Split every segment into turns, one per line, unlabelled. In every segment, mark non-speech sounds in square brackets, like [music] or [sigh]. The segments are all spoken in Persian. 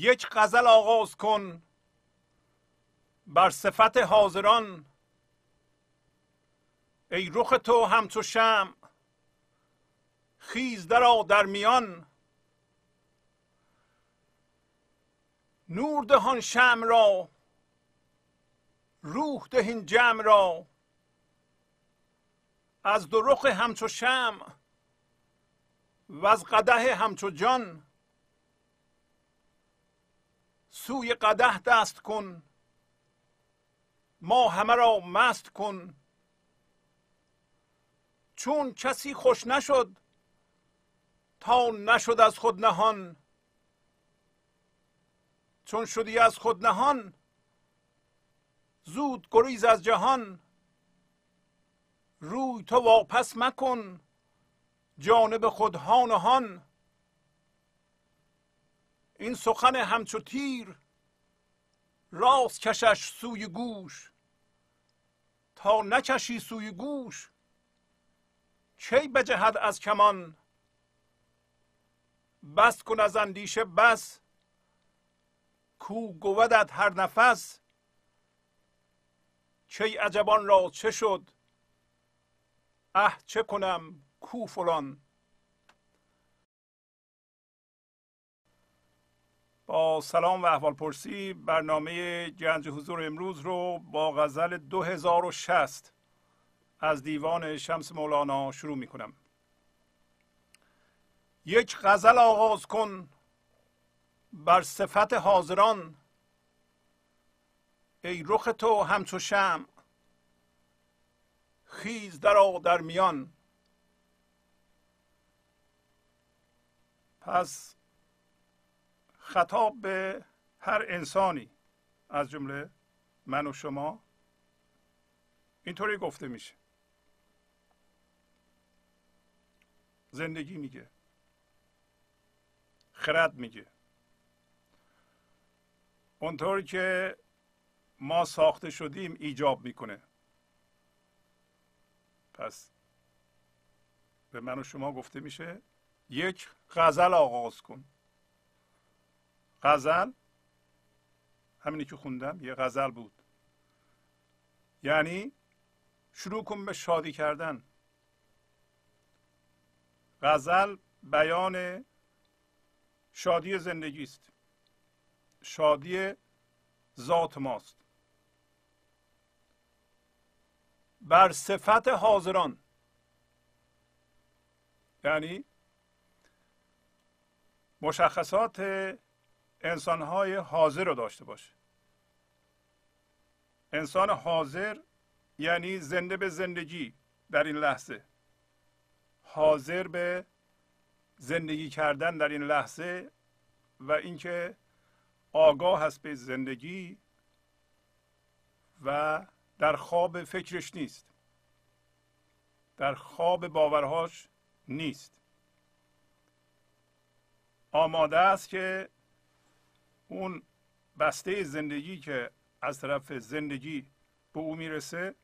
یک غزل آغاز کن بر صفت حاضران. ای رخ تو همچو شم خیز درا در میان. نور دهان شم را روح دهین جمع را. از دو رخ همچو شم و از قده همچو جان. سوی قده دست کن. ما همه را مست کن. چون کسی خوش نشد تا نشد از خود نهان. چون شدی از خود نهان زود گریز از جهان. روی تو واپس مکن جانب خود هان و هان. این سخن همچو تیر راست کشش سوی گوش. تا نکشی سوی گوش کی بجهد از کمان؟ بس کن از اندیشه بس کو گودت هر نفس. کی عجبان را چه شد؟ اه چه کنم کو فلان؟ با سلام و احوال پرسی برنامه گنج حضور امروز رو با غزل 2060 از دیوان شمس مولانا شروع می کنم یک غزل آغاز کن بر صفت حاضران. ای رخ تو همچو شم خیز در در میان. پس خطاب به هر انسانی از جمله من و شما اینطوری گفته میشه. زندگی میگه. خرد میگه. اونطور که ما ساخته شدیم ایجاب می‌کنه. پس به من و شما گفته میشه یک غزل آغاز کن. غزل همینی که خوندم یه غزل بود. یعنی شروع کن به شادی کردن. غزل بیان شادی زندگی است. شادی ذات ماست. بر صفت حاضران. یعنی مشخصات انسانهای حاضر رو داشته باشه. انسان حاضر یعنی زنده به زندگی در این لحظه. حاضر به زندگی کردن در این لحظه و اینکه آگاه هست به زندگی و در خواب فکرش نیست. در خواب باورهاش نیست. آماده است که اون بسته زندگی که از طرف زندگی به او می‌رسه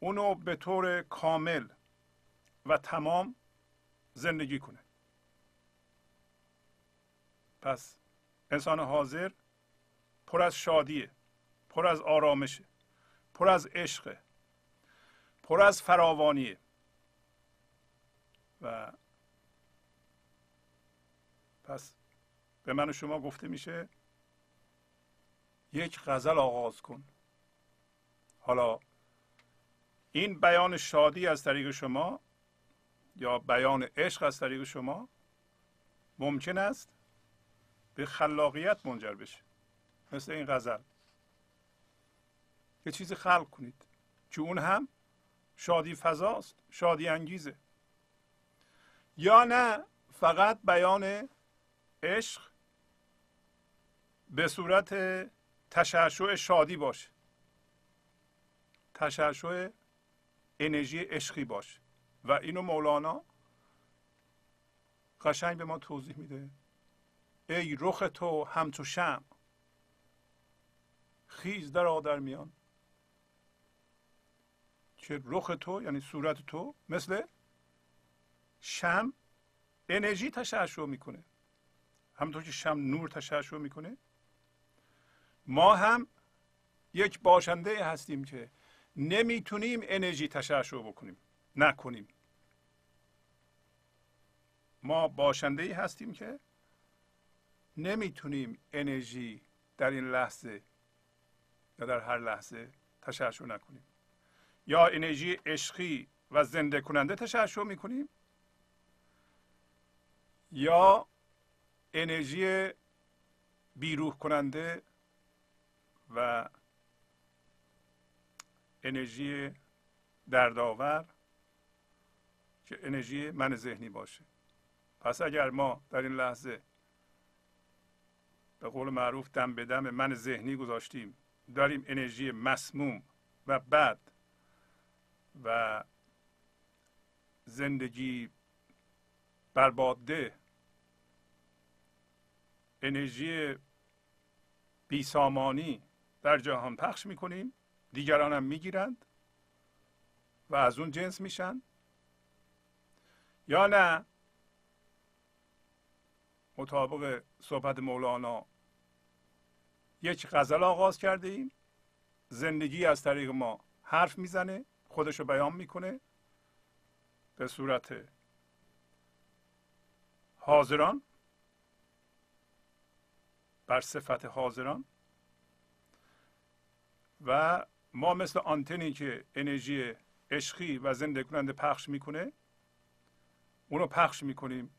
اونو به طور کامل و تمام زندگی کنه. پس انسان حاضر پر از شادیه پر از آرامشه پر از عشقه پر از فراوانیه. و پس به من و شما گفته میشه یک غزل آغاز کن. حالا این بیان شادی از طریق شما یا بیان عشق از طریق شما ممکن است به خلاقیت منجر بشه. مثل این غزل. یه چیزی خلق کنید. که اون هم شادی فضاست شادی انگیزه. یا نه فقط بیان عشق به صورت تشعشع شادی باشه تشعشع انرژی عشقی باشه و اینو مولانا قشنگ به ما توضیح میده. ای رخ تو همچو شم خیز در در میان. که رخ تو یعنی صورت تو مثل شم انرژی تشعشع می‌کنه. همونطور که شم نور تشعشع می‌کنه ما هم یک باشنده هستیم که نمی‌تونیم انرژی تشعشع بکنیم. نکنیم. ما باشنده هستیم که نمی‌تونیم انرژی در این لحظه یا در هر لحظه تشعشع نکنیم. یا انرژی عشقی و زنده کننده تشعشع می‌کنیم. یا انرژی بیروح کننده و انرژی دردآور که انرژی من ذهنی باشه. پس اگر ما در این لحظه به قول معروف دم به دم من ذهنی گذاشتیم داریم انرژی مسموم و بد و زندگی برباده انرژی بیسامانی در جهان پخش می‌کنیم. دیگران هم می‌گیرند و از اون جنس میشن. یا نه؟ مطابق صحبت مولانا یک غزل آغاز کرده ایم زندگی از طریق ما حرف می‌زنه خودش رو بیان می‌کنه. به صورت حاضران بر صفت حاضران. و ما مثل آنتنی که انرژی عشقی و زنده کننده پخش می‌کنه اونو پخش می‌کنیم.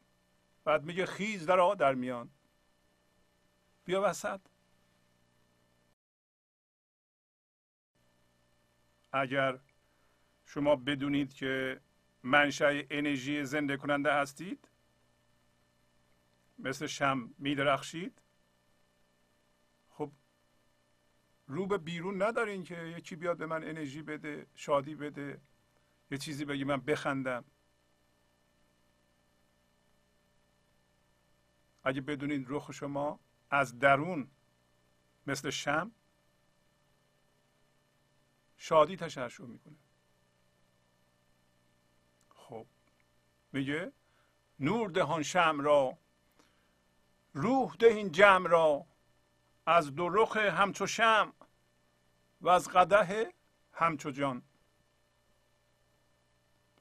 بعد میگه خیز در در میان. بیا وسط. اگر شما بدونید که منشأ انرژی زنده کننده هستید مثل شم میدرخشید خب رو به بیرون ندارین که یکی بیاد به من انرژی بده شادی بده یه چیزی بگی من بخندم. اگه بدونید رخ شما از درون مثل شم شادی تشعشع می‌کنه. خب میگه نور دهان شم را روح دهین جمع را از دو رخ همچو شم و از قده همچو جان.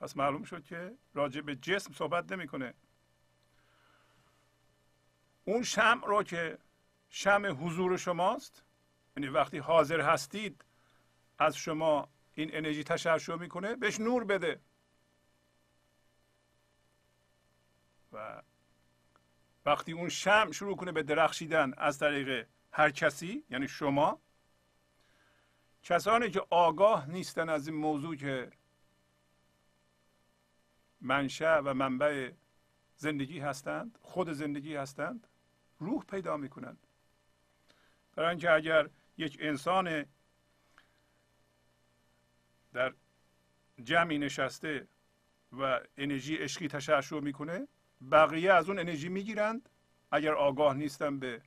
پس معلوم شد که راجع به جسم صحبت نمی‌کنه. اون شم رو که شم حضور شماست یعنی وقتی حاضر هستید از شما این انرژی تشعشع می‌کنه بهش نور بده. و وقتی اون شم شروع کنه به درخشیدن از طریق هر کسی یعنی شما کسانی که آگاه نیستن از این موضوع که منشأ و منبع زندگی هستند خود زندگی هستند روح پیدا می‌کنند. برای اینکه اگر یک انسان در جمعی نشسته و انرژی عشقی تشعشع می‌کنه بقیه از اون انرژی می‌گیرند. اگر آگاه نیستن به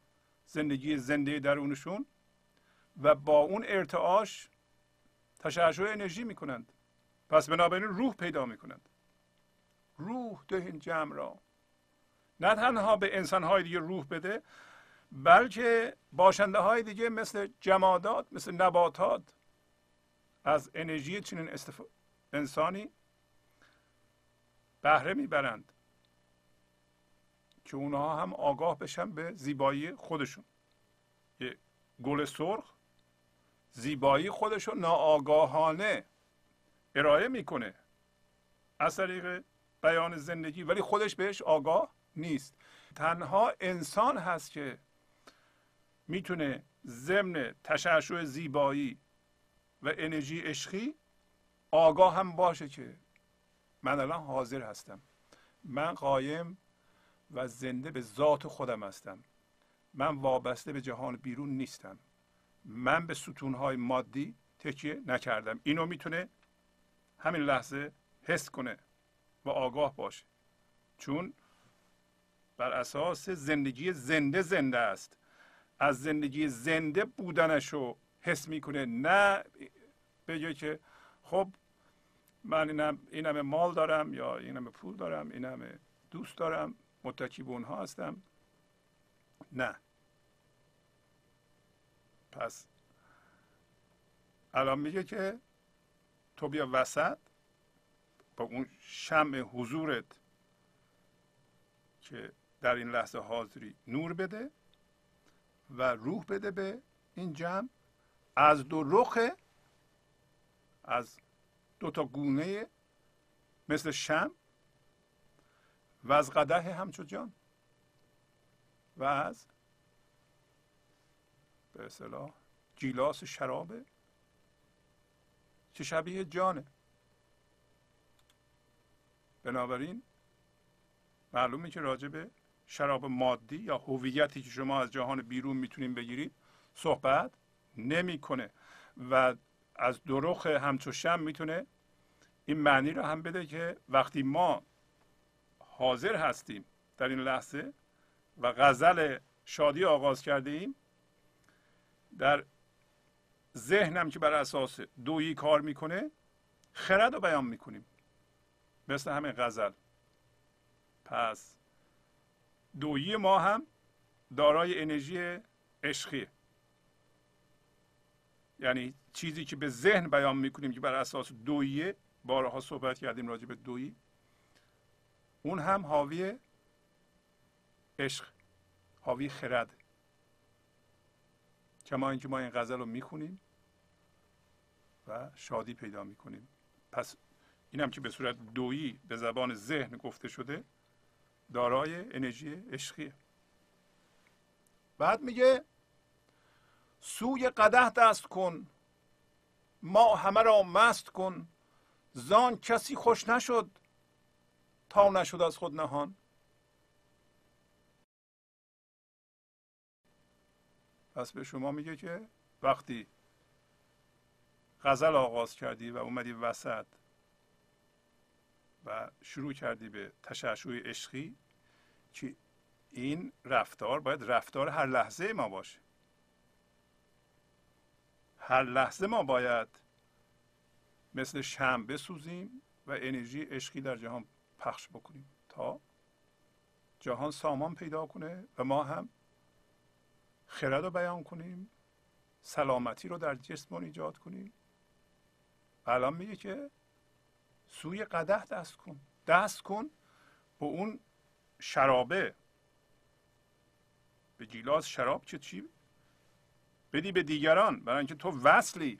زندگی زنده درونشون و با اون ارتعاش تشعشع انرژی می‌کنند. پس بنابراین روح پیدا می‌کنند. روح دهین جمع را. نه تنها به انسان های دیگه روح بده بلکه باشنده های دیگه مثل جمادات مثل نباتات از انرژی چنین استف... انسانی بهره می‌برند که اونها هم آگاه بشن به زیبایی خودشون. یه گل سرخ زیبایی خودشون ناآگاهانه ارائه می‌کنه. از طریق بیان زندگی ولی خودش بهش آگاه نیست. تنها انسان هست که می‌تونه ضمن تشعشع زیبایی و انرژی عشقی آگاه هم باشه که من الان حاضر هستم. من قایم و زنده به ذات خودم هستم. من وابسته به جهان بیرون نیستم. من به ستونهای مادی تکیه نکردم. اینو می‌تونه همین لحظه حس کنه و آگاه باشه. چون بر اساس زندگی زنده زنده است. از زندگی زنده بودنش رو حس می‌کنه. نه بگه که خب من اینم, اینم مال دارم یا اینم پول دارم اینم دوست دارم متکی به اونها هستم. نه. پس الان میگه که تو بیا وسط با اون شمع حضورت که در این لحظه حاضری نور بده و روح بده به این جمع. از دو رخ از دو تا گونه مثل شم و از قده همچو جان و از به اصطلاح گیلاس شرابه. که شبیه جانه. بنابراین معلومه که راجع به شراب مادی یا هویتی که شما از جهان بیرون می‌تونید بگیرید صحبت نمی‌کنه و از دروخ همچو شم می‌تونه این معنی رو هم بده که وقتی ما حاضر هستیم در این لحظه و غزل شادی آغاز کرده ایم در ذهنم که بر اساس دویی کار می‌کنه خرد رو بیان می‌کنیم. مثل همین غزل. پس دویی ما هم دارای انرژی عشقیه یعنی چیزی که به ذهن بیان می‌کنیم که بر اساس دوییه بارها صحبت کردیم راجع به دویی. اون هم حاوی عشق حاوی خرد. کما اینکه ما این غزل رو می‌خونیم و شادی پیدا می‌کنیم. پس اینم که به صورت دویی به زبان ذهن گفته شده دارای انرژی عشقیه. بعد میگه سوی قده دست کن ما همه را مست کن زان کسی خوش نشد تا نشد از خود نهان. پس به شما میگه که وقتی غزل آغاز کردی و اومدی وسط و شروع کردی به تشعشع عشقی که این رفتار باید رفتار هر لحظه ما باشه. هر لحظه ما باید مثل شم بسوزیم و انرژی عشقی در جهان پخش بکنیم تا جهان سامان پیدا کنه و ما هم خرد رو بیان کنیم سلامتی رو در جسممون ایجاد کنیم. الان میگه که سوی قده دست کن. دست کن به اون شرابه. به گیلاس شراب چه چی؟ بدی به دیگران. برای اینکه تو وصلی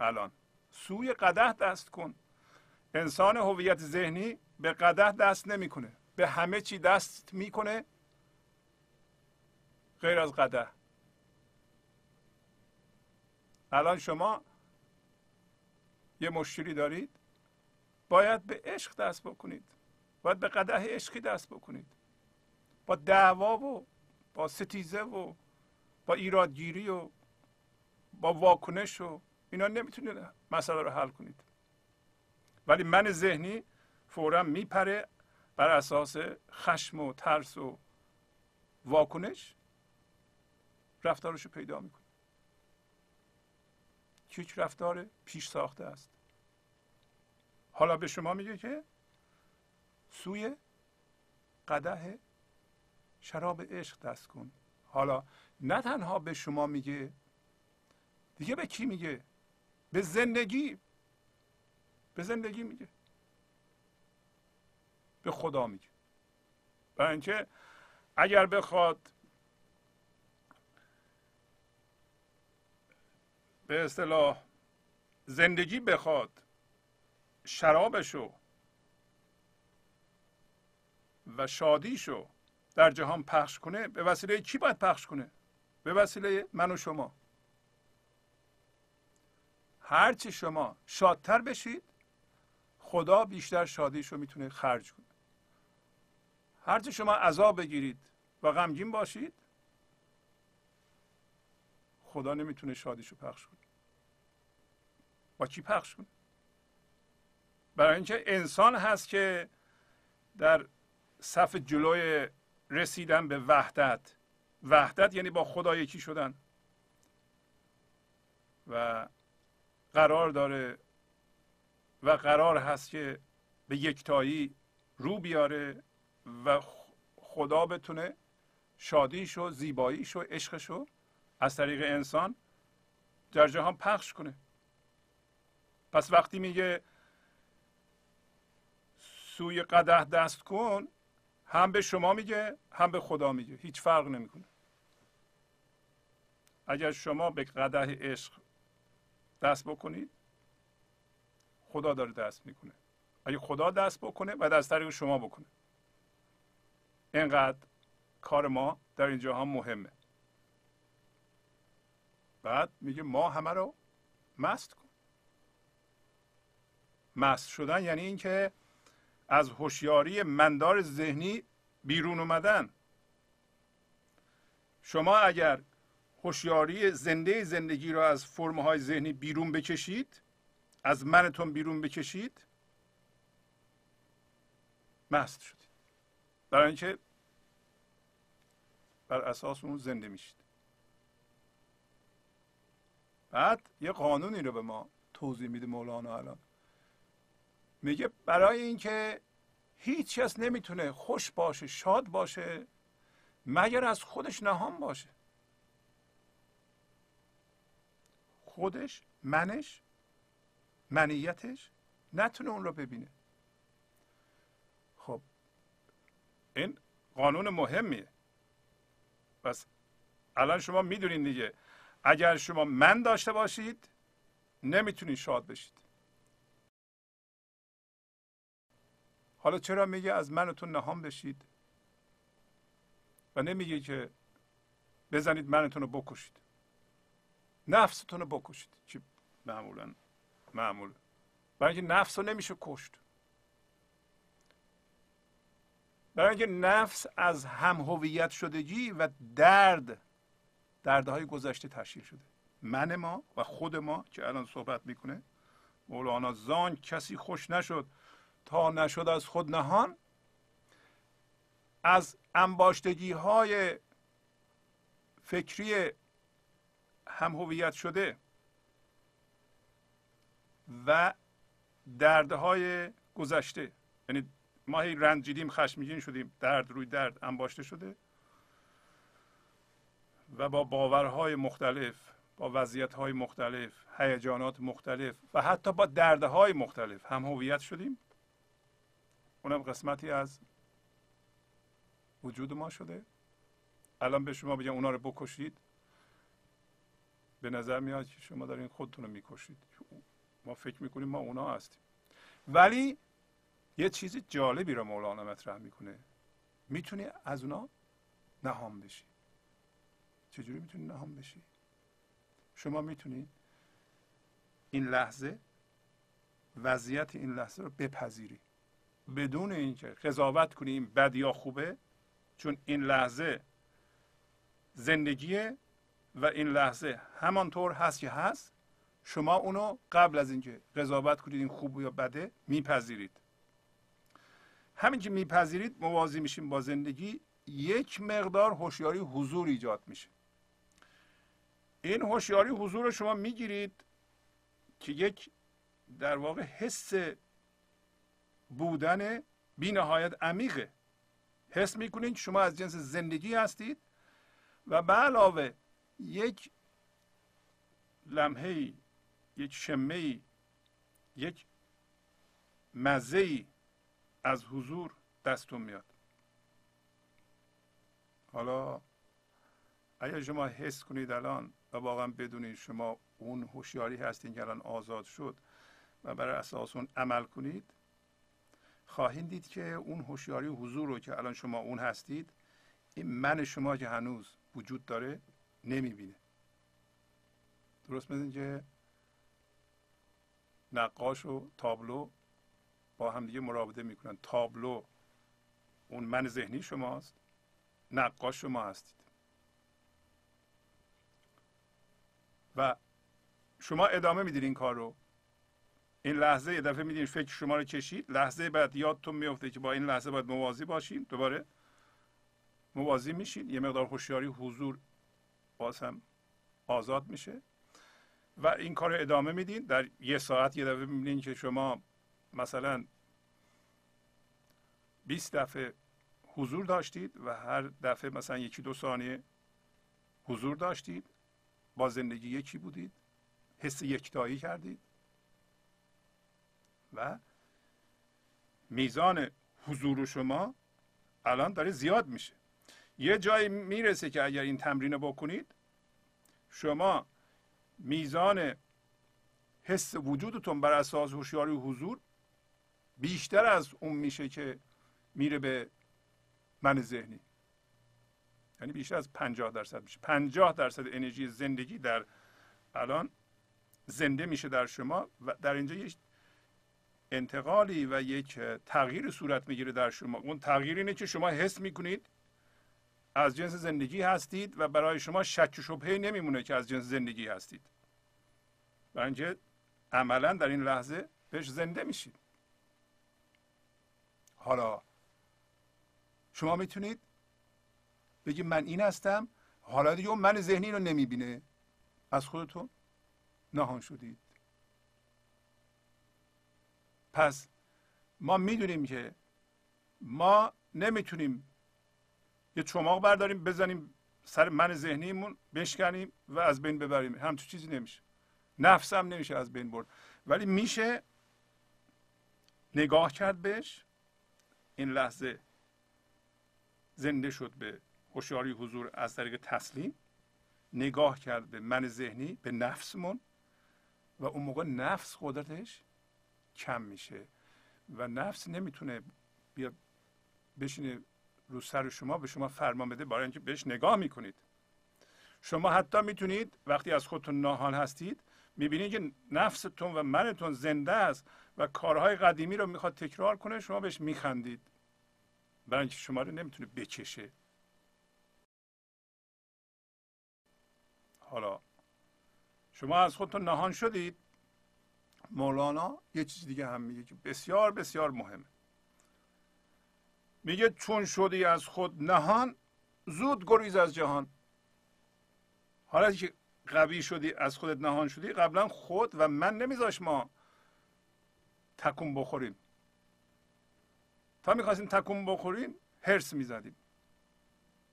الان. سوی قده دست کن. انسان هویت ذهنی به قده دست نمی‌کنه. به همه چی دست می‌کنه. غیر از قده الان شما یه مشکلی دارید؟ باید به عشق دست بکنید. باید به قده عشقی دست بکنید. با دعوا و با ستیزه و با ایرادگیری و با واکنش و اینا نمی‌تونید مسئله رو حل کنید. ولی من ذهنی فورا میپره بر اساس خشم و ترس و واکنش. رفتارش رو پیدا می‌کنه. هیچ رفتار پیش ساخته است. حالا به شما میگه که سوی قده شراب عشق دست کن. حالا نه تنها به شما میگه دیگه به کی میگه؟ به زندگی. به زندگی میگه. به خدا میگه. برای اینکه اگر بخواد به اصطلاح زندگی بخواد شرابشو و شادیشو در جهان پخش کنه به وسیله کی باید پخش کنه؟ به وسیله من و شما. هرچی شما شادتر بشید خدا بیشتر شادیش رو می‌تونه خرج کنه. هرچی شما عذاب بگیرید و غمگین باشید خدا نمی‌تونه شادیش رو پخش کنه. با کی پخش کنه؟ برای اینکه انسان هست که در صف جلوی رسیدن به وحدت وحدت یعنی با خدا یکی شدن. و قرار داره و قرار هست که به یکتایی رو بیاره و خدا بتونه شادیشو زیباییشو عشقشو از طریق انسان در جهان پخش کنه. پس وقتی میگه سوی قده دست کن هم به شما میگه هم به خدا میگه. هیچ فرق نمی‌کنه. اگر شما به قده عشق دست بکنید خدا داره دست می‌کنه. اگه خدا دست بکنه و از طریق شما بکنه. اینقدر کار ما در این جهان مهمه. بعد میگه ما همه رو مست کن. مست شدن یعنی اینکه از هوشیاری مندار ذهنی بیرون اومدن. شما اگر هوشیاری زنده زندگی را از فرمهای ذهنی بیرون بکشید از منتون بیرون بکشید مست شدید. برای اینکه بر اساس اون زنده میشید. بعد یه قانونی رو به ما توضیح میده مولانا الان. میگه برای اینکه هیچ کس نمی‌تونه خوش باشه شاد باشه مگر از خودش نهان باشه. خودش منش منیتش نتونه اون رو ببینه. خب این قانون مهمیه. پس الان شما می‌دونید دیگه اگر شما من داشته باشید نمی‌تونید شاد بشید. حالا چرا میگه از منتون نهان بشید؟ و نمیگه که بزنید منتون رو بکشید. نفستون رو بکشید. که معمولا معمول برای اینکه نفس رو نمیشه کشت. برای اینکه نفس از هم هویت شدگی و درد دردهای گذشته تشکیل شده. من ما و خود ما که الان صحبت می‌کنه مولانا زان کسی خوش نشد تا نشد از خود نهان. از انباشتگی های فکری هم هویت شده و دردهای گذشته. یعنی ما هی رنجیدیم خشمگین شدیم. درد روی درد انباشته شده. و با باورهای مختلف با وضعیتهای مختلف هیجانات مختلف و حتی با دردهای مختلف هم هویت شدیم. اونم قسمتی از وجود ما شده. الان به شما بگم اونا رو بکشید. به نظر میاد که شما دارین خودتون رو می‌کشید. ما فکر می‌کنیم ما اونا هستیم. ولی یه چیز جالبی رو مولانا مطرح می‌کنه. می‌تونی از اونا نهام بشی. چجوری می‌تونی نهام بشی؟ شما می‌تونید این لحظه وضعیت این لحظه رو بپذیری. بدون اینکه قضاوت کنیم بد یا خوبه چون این لحظه زندگیه و این لحظه همانطور هست که هست شما اونو قبل از اینکه قضاوت کنید این خوب یا بده میپذیرید. همین که میپذیرید موازی میشیم با زندگی یک مقدار هوشیاری حضور ایجاد میشه. این هوشیاری حضور شما می‌گیرید که یک در واقع حس بودن بی نهایت عمیقه. حس می‌کنید شما از جنس زندگی هستید و به علاوه یک لمحه یک شمه یک مزه از حضور دستون میاد. حالا اگر شما حس کنید الان و واقعا بدونید شما اون هوشیاری هستین که الان آزاد شد و برای اساس اون عمل کنید خواهید دید که اون هوشیاری حضور رو که الان شما اون هستید این من شما که هنوز وجود داره نمی‌بینه. درست مثل که نقاش و تابلو با هم دیگه مراوده می‌کنن. تابلو اون من ذهنی شماست نقاش شما هستید. و شما ادامه می‌دید این کار رو این لحظه یه دفعه میدین فکر شما رو کشید لحظه بعد یادتون میفته که با این لحظه باید موازی باشین. دوباره موازی میشین. یه مقدار هوشیاری حضور باز هم آزاد میشه. و این کار رو ادامه میدین. در یه ساعت یه دفعه می‌بینین که شما مثلا 20 دفعه حضور داشتید و هر دفعه مثلا یکی دو ثانیه حضور داشتید. با زندگی یکی بودید حس یکتایی کردید و میزان حضور شما الان داره زیاد میشه. یه جایی می‌رسه که اگر این تمرین رو بکنید شما میزان حس وجودتون بر اساس هوشیاری و حضور بیشتر از اون میشه که میره به من ذهنی. یعنی بیشتر از 50 درصد میشه. 50 درصد انرژی زندگی در الان زنده میشه در شما و در اینجا یک انتقالی و یک تغییر صورت می‌گیره در شما. اون تغییر اینه که شما حس می‌کنید از جنس زندگی هستید و برای شما شک و شبهه نمیمونه که از جنس زندگی هستید. برای اینکه عملا در این لحظه بهش زنده میشید. حالا شما می‌تونید بگید من این هستم حالا دیگه اون من ذهنی رو نمی‌بینه. از خودتون نهان شدید. پس ما می‌دونیم که ما نمی‌تونیم یه چماق برداریم بزنیم سر من ذهنیمون بشکنیم و از بین ببریم. هم تو چیزی نمیشه. نفس هم نمیشه از بین برد. ولی میشه نگاه کرد بهش این لحظه زنده شد به هوشیاری حضور از طریق تسلیم نگاه کرد به من ذهنی به نفسمون و اون موقع نفس قدرتش کم میشه و نفس نمی‌تونه بیا بشینه رو سر شما به شما فرمان بده برای اینکه بهش نگاه می‌کنید. شما حتی می‌تونید وقتی از خودتون ناهان هستید می‌بینید که نفستون و منتون زنده است و کارهای قدیمی رو می‌خواد تکرار کنه شما بهش میخندید. برای اینکه شما رو نمی‌تونه بکشه. حالا شما از خودتون نهان شدید؟ مولانا یه چیز دیگه هم میگه که بسیار بسیار مهمه. میگه چون شدی از خود نهان زود گریز از جهان. حالا که قوی شدی از خودت نهان شدی قبلا خود و من نمیذاش ما تکون بخوریم. تا می‌خواستیم تکون بخوریم هرس می‌زدیم.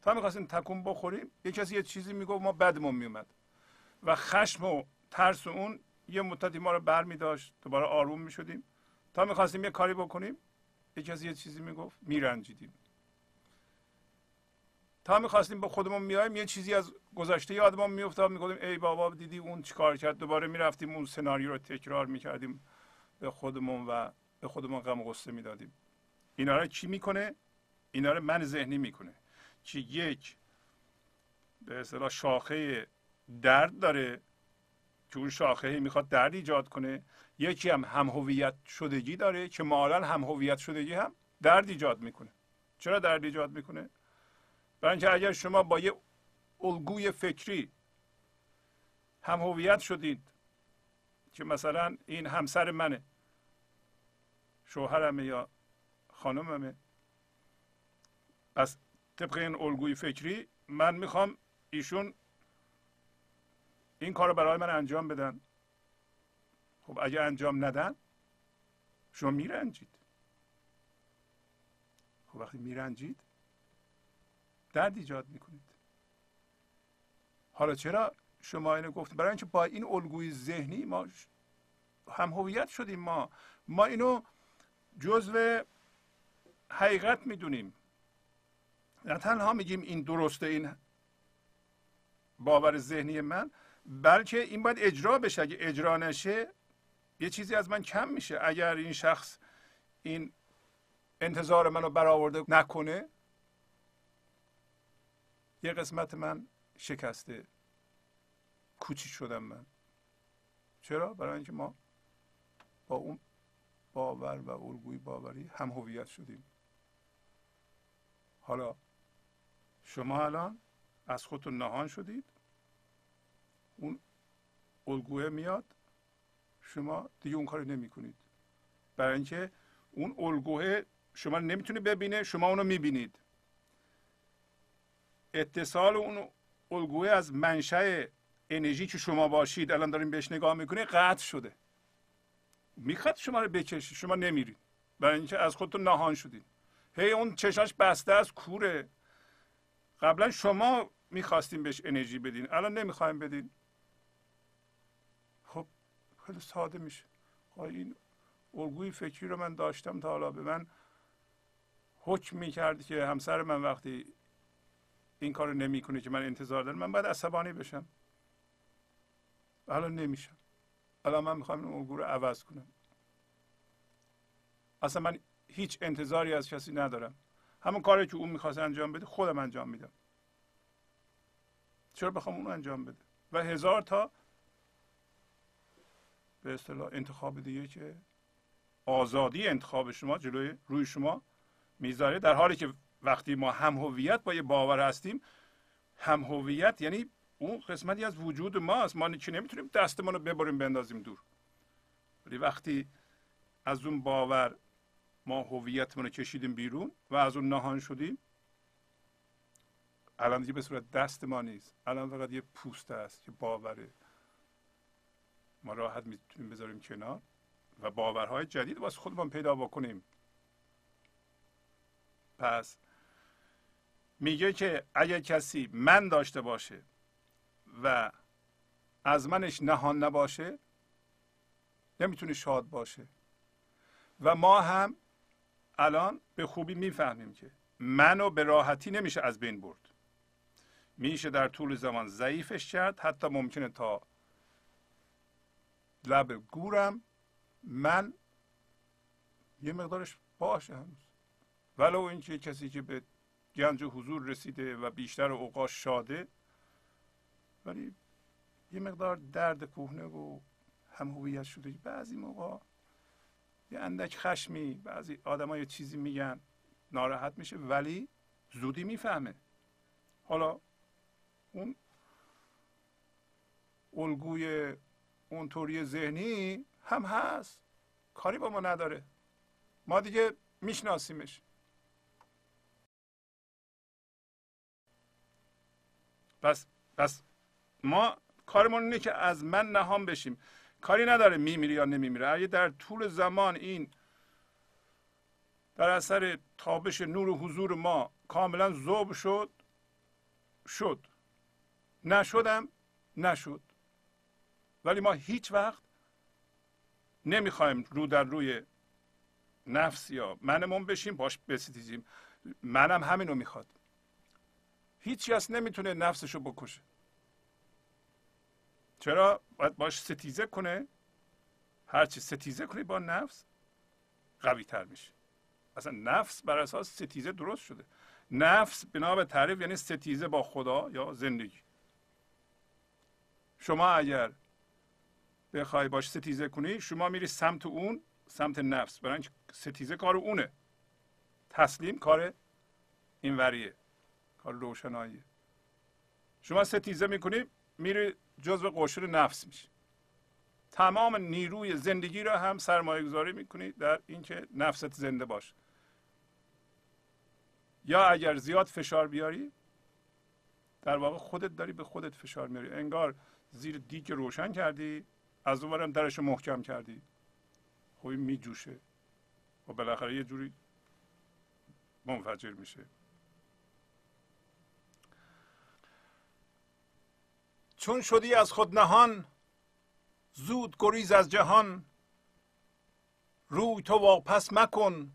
تا می‌خواستیم تکون بخوریم یه کسی یه چیزی می‌گفت ما بدمون میومد و خشم و ترس اون یه مدتی ما رو بر می داشت دوباره آروم می شدیم تا می‌خواستیم یه کاری بکنیم یه کسی یه چیزی می‌گفت میرنجیدیم. تا می‌خواستیم به خودمون میایم یه چیزی از گذشته یادمون میافتاد. می‌گفتیم ای بابا دیدی اون چیکار کرد؟ دوباره می‌رفتیم اون سناریو رو تکرار می‌کردیم. به خودمون و به خودمون غم و غصه می‌دادیم. اینا رو چی می‌کنه؟ اینا رو من ذهنی می‌کنه. که یک به اصطلاح شاخه درد داره که اون شاخه می‌خواد درد ایجاد کنه. یکی هم هم هویت شدگی داره که مالا هم هویت شدگی هم درد ایجاد می‌کنه. چرا درد ایجاد می‌کنه؟ برای اینکه اگر شما با یه الگوی فکری هم هویت شدید که مثلا این همسر منه شوهرمه یا خانممه از طبق این الگوی فکری من می‌خوام ایشون این کار رو برای من انجام بدن. خب اگه انجام ندن شما میرنجید. خب وقتی میرنجید درد ایجاد می‌کنید. حالا چرا شما اینو گفتید؟ برای اینکه با این الگوی ذهنی ما هم هویت شدیم ما. ما اینو جزو حقیقت می‌دونیم. نه تنها میگیم این درسته این باور ذهنی من بلکه این باید اجرا بشه. اگه اجرا نشه یه چیزی از من کم میشه. اگر این شخص این انتظار منو برآورده نکنه یه قسمت من شکسته. کوچیک شدم من. چرا؟ برای اینکه ما با اون باور و الگوی باوری هم هویت شدیم. حالا شما الان از خودتون نهان شدید. اون الگوه میاد. شما دیگه اون کاری نمی کنید برای اینکه اون الگوه شما نمی‌تونه ببینه شما اونو می‌بینید. اتصال اون الگوه از منشأ انرژی که شما باشید الان داریم بهش نگاه می‌کنید قطع شده. می‌خواد شما رو بکشه شما نمیرید. برای اینکه از خودتون نهان شدید. هی اون چشاش بسته از کوره. قبلا شما می‌خواستیم بهش انرژی بدین الان نمی‌خوایم بدین. خب خیلی ساده میشه. این الگوی فکری رو من داشتم تا حالا به من حکم می‌کرد که همسر من وقتی این کار نمی‌کنه که من انتظار دارم من باید عصبانی بشم. الان نمیشم. الان من می‌خوام این الگو رو عوض کنم. اصلا من هیچ انتظاری از کسی ندارم. همون کاری که اون می‌خواست انجام بده خودم انجام میدم. چرا بخوام اون انجام بده؟ و هزار تا به اصطلاح انتخاب دیگه که آزادی انتخاب شما جلوی روی شما می‌ذاره در حالی که وقتی ما هم هویت با یه باور هستیم هم هویت یعنی اون قسمتی از وجود ماست. ما چی نمی‌تونیم دستمون رو ببریم بندازیم دور. ولی وقتی از اون باور ما هویتمون رو کشیدیم بیرون و از اون نهان شدیم. الان دیگه به صورت دست ما نیست. الان فقط یه پوسته است یه باوره ما راحت می‌تونیم بذاریم کنار و باورهای جدید واسه خودمان پیدا بکنیم. پس میگه که اگر کسی من داشته باشه و از منش نهان نباشه نمی‌تونه شاد باشه. و ما هم الان به خوبی می‌فهمیم که منو به راحتی نمیشه از بین برد. میشه در طول زمان ضعیفش کرد حتی ممکنه تا لب گورم من یه مقدارش باشه هنوز. ولو اینکه کسی که به گنج حضور رسیده و بیشتر اوقات شاده ولی یه مقدار درد کهنه و هم هویت شده. بعضی موقع یه اندک خشمی بعضی آدم یه چیزی میگن ناراحت میشه ولی زودی می‌فهمه. حالا اون الگوی اون طوری ذهنی هم هست. کاری با ما نداره. ما دیگه میشناسیمش. پس پس ما کارمون اینه که از من نهان بشیم. کاری نداره میمیره یا نمیمیره اگه در طول زمان این در اثر تابش نور و حضور ما کاملا ذوب شد شد. نشدم نشد. ولی ما هیچ وقت نمی‌خوایم رو در روی نفس یا منمون بشیم باش بستیزیم. منم همینو می‌خواد. هیچ کس نمی‌تونه نفسشو بکشه. چرا باید باش ستیزه کنه؟ هرچی ستیزه کنی با نفس قوی تر میشه اصلا نفس بر اساس ستیزه درست شده. نفس بنا به تعریف یعنی ستیزه با خدا یا زندگی. شما اگر بخوای باش ستیزه کنی شما میری سمت اون سمت نفس. برای اینکه ستیزه کار اونه. تسلیم کار اینوریه کار روشنایی شما ستیزه می‌کنی میری جزو قشر نفس میشه. تمام نیروی زندگی را هم سرمایه گذاری می‌کنی در اینکه نفست زنده باشه. یا اگر زیاد فشار بیاری در واقع خودت داری به خودت فشار میاری. انگار زیر دیگ روشن کردی از اونورم درش محکم کردی. خوبی میجوشه. و بالاخره یه جوری منفجر میشه. چون شدی از خود نهان زود گریز از جهان. روی تو واپس مکن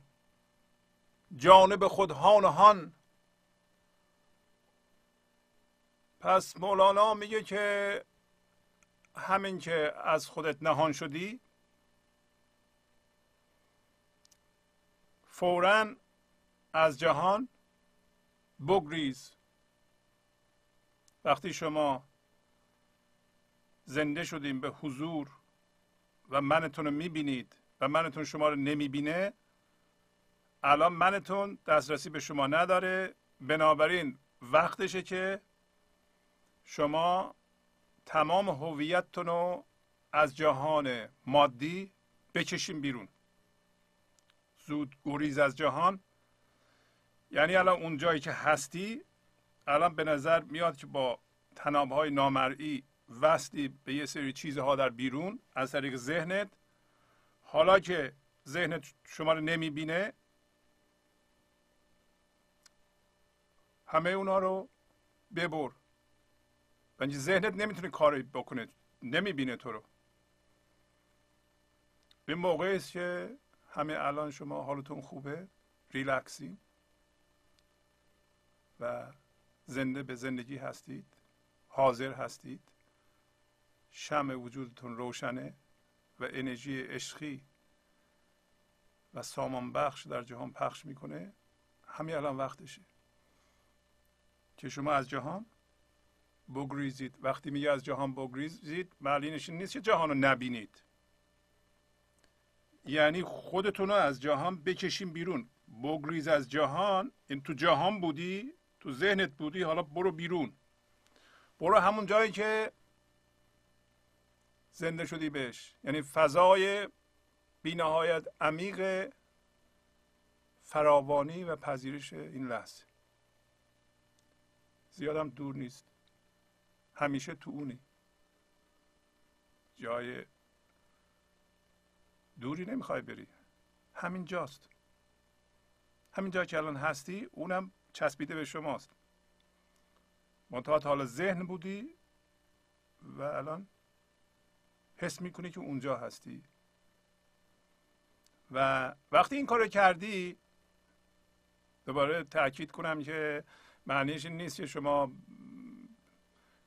جانب خود هان و هان پس مولانا میگه که همین که از خودت نهان شدی فورا از جهان بگریز. وقتی شما زنده شدیم به حضور و منتون رو می‌بینید و منتون شما رو نمی‌بینه الان منتون دسترسی به شما نداره. بنابراین وقتشه که شما تمام هویتتون رو از جهان مادی بکشیم بیرون. زود گریز از جهان. یعنی الان اون جایی که هستی الان به نظر میاد که با تنابهای نامرئی وصلی به یه سری چیزها در بیرون از طریق ذهنت. حالا که ذهنت شما رو نمی‌بینه همه اونا رو ببر. و ذهنت نمی‌تونه کاری بکنه نمی‌بینه تو رو. به موقعی است که همه الان شما حالتون خوبه ریلکسین و زنده به زندگی هستید حاضر هستید. شم وجودتون روشنه و انرژی عشقی و سامان بخش در جهان پخش می‌کنه همین الان وقتشه. که شما از جهان بگریزید. وقتی میگه از جهان بگریزید معنیش نیست که جهان رو نبینید. یعنی خودتون رو از جهان بکشیم بیرون. بگریز از جهان این تو جهان بودی تو ذهنت بودی حالا برو بیرون. برو همون جایی که زنده شدی بهش. یعنی فضای بینهایت عمیق فراوانی و پذیرش این لحظه. زیادم دور نیست. همیشه تو اونی. جای دوری نمی‌خوای بری. همین جاست. همین جایی که الان هستی اونم چسبیده به شماست. منتها حالا ذهن بودی و الان حس می‌کنی که اونجا هستی. و وقتی این کار کردی دوباره تاکید کنم که معنیش این نیست که شما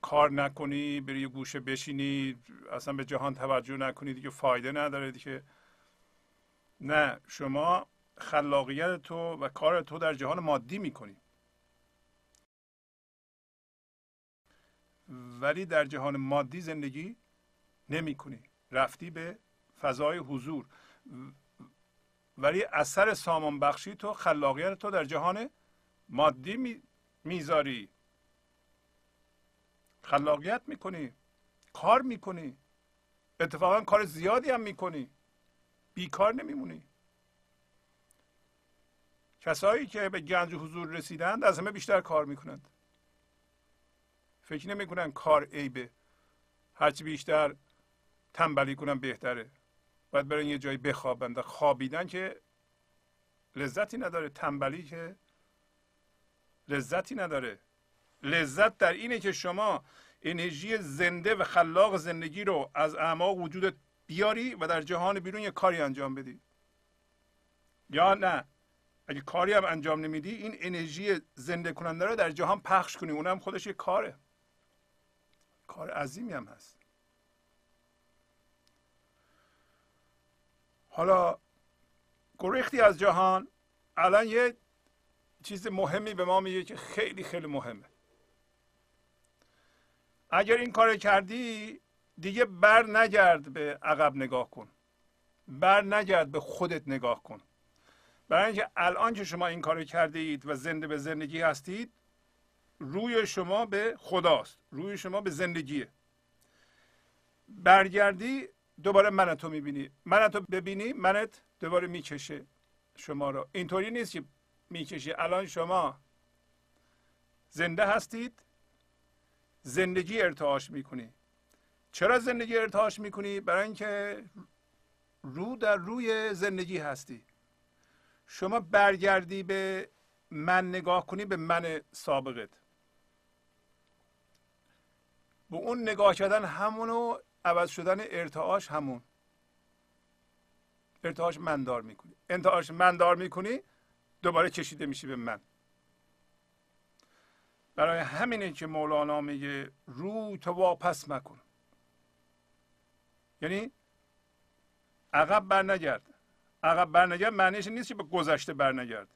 کار نکنی بری گوشه بشینی اصلا به جهان توجه نکنی دیگه فایده نداره که نه شما خلاقیت تو و کار تو در جهان مادی می‌کنی. ولی در جهان مادی زندگی نمی کنی رفتی به فضای حضور. ولی اثر سامان بخشی تو خلاقیت تو در جهان مادی می‌ذاری. خلاقیت می‌کنی. کار می‌کنی. اتفاقا کار زیادی هم می‌کنی. بیکار نمیمونی. کسایی که به گنج حضور رسیدند از همه بیشتر کار می‌کنند. فکر نمی‌کنن کار عیبه. هرچی بیشتر تنبلی کنن بهتره. باید برن یه جایی بخوابند. خوابیدن که لذتی نداره. تنبلی که لذتی نداره. لذت در اینه که شما انرژی زنده و خلاق زندگی رو از اعماق وجودت بیاری و در جهان بیرون یه کاری انجام بدی. یا نه؟ اگه کاری هم انجام نمیدی این انرژی زنده کننده رو در جهان پخش کنی. اونم خودش یه کاره. کار عظیمی هم هست. حالا گریختی از جهان الان یه چیز مهمی به ما میگه که خیلی خیلی مهمه. اگر این کار کردی دیگه بر نگرد به عقب نگاه کن. بر نگرد به خودت نگاه کن. برای اینکه الان که شما این کار کرده اید و زنده به زندگی هستید روی شما به خداست. روی شما به زندگیه. برگردی دوباره من تو می‌بینی. من ببینی منت دوباره می‌کشه شما رو. اینطوری نیست که می‌کشه الان شما زنده هستید. زندگی ارتعاش می‌کنی. چرا زندگی ارتعاش می‌کنی؟ برای اینکه رو در روی زندگی هستی. شما برگردی به من نگاه کنی به من سابقت. به اون نگاه کردن همونو عوض شدن ارتعاش همون. ارتعاش مندار می‌کنی. ارتعاش مندار می‌کنی دوباره کشیده میشی به من. برای همینه که مولانا میگه رو تو واپس مکن. یعنی عقب برنگرد. عقب برنگرد معنیش نیست که به گذشته برنگرد.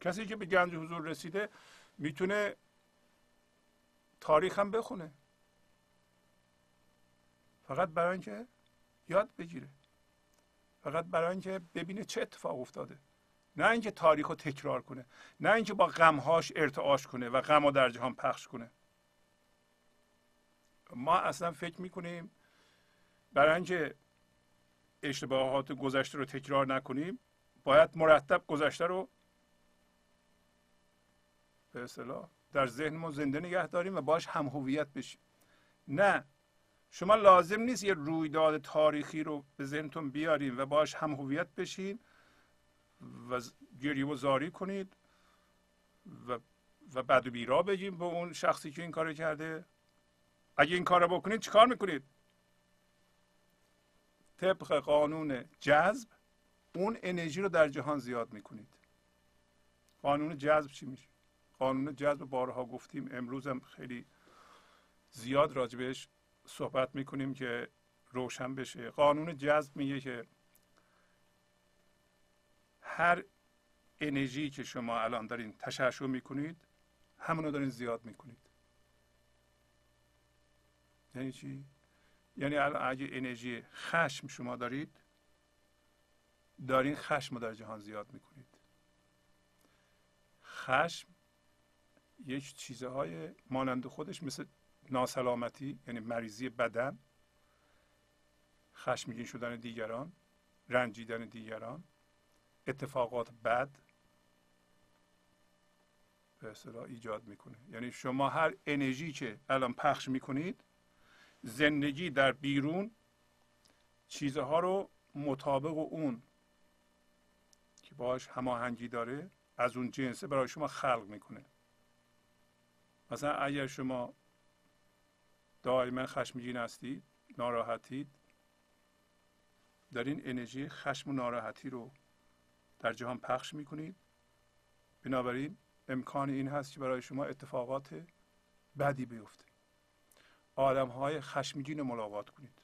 کسی که به گنج حضور رسیده می‌تونه تاریخ هم بخونه. فقط برای اینکه یاد بگیره. فقط برای اینکه ببینه چه اتفاق افتاده. نه اینکه تاریخ رو تکرار کنه. نه اینکه با غمهاش ارتعاش کنه و غم در جهان پخش کنه. ما اصلا فکر می‌کنیم برای اینکه اشتباهات گذشته رو تکرار نکنیم باید مرتب گذشته رو به اصطلاح در ذهنمون زنده نگه داریم و باش هم هویت بشیم. نه شما لازم نیست یه رویداد تاریخی رو به ذهنتون بیاریم و باش هم هویت بشین و گریه و زاری کنید و و بد و بیرا بگیم به اون شخصی که این کار کرده. اگه این کار بکنید چیکار می‌کنید؟ طبق قانون جذب اون انرژی رو در جهان زیاد می‌کنید. قانون جذب چی میشه؟ قانون جذب بارها گفتیم امروز هم خیلی زیاد راجبش صحبت می‌کنیم که روشن بشه. قانون جذب میگه که هر انرژی که شما الان دارین تشعشع می‌کنید همونو دارین زیاد می‌کنید. یعنی چی؟ یعنی الان اگه انرژی خشم شما دارید دارین خشم رو در جهان زیاد می‌کنید. خشم یک چیزهای مانند خودش مثل ناسلامتی یعنی مریضی بدن خشمگین شدن دیگران رنجیدن دیگران اتفاقات بد به اصطلاح ایجاد می‌کنه. یعنی شما هر انرژی که الان پخش می‌کنید زندگی در بیرون چیزها رو مطابق اون که باش هماهنگی داره از اون جنسه برای شما خلق می‌کنه. مثلا اگر شما دائما خشمگین هستید ناراحتید دارین انرژی خشم و ناراحتی رو در جهان پخش می‌کنید؟ بنابراین امکان این هست که برای شما اتفاقات بدی بیفته. آدم های خشمگین رو ملاقات کنید.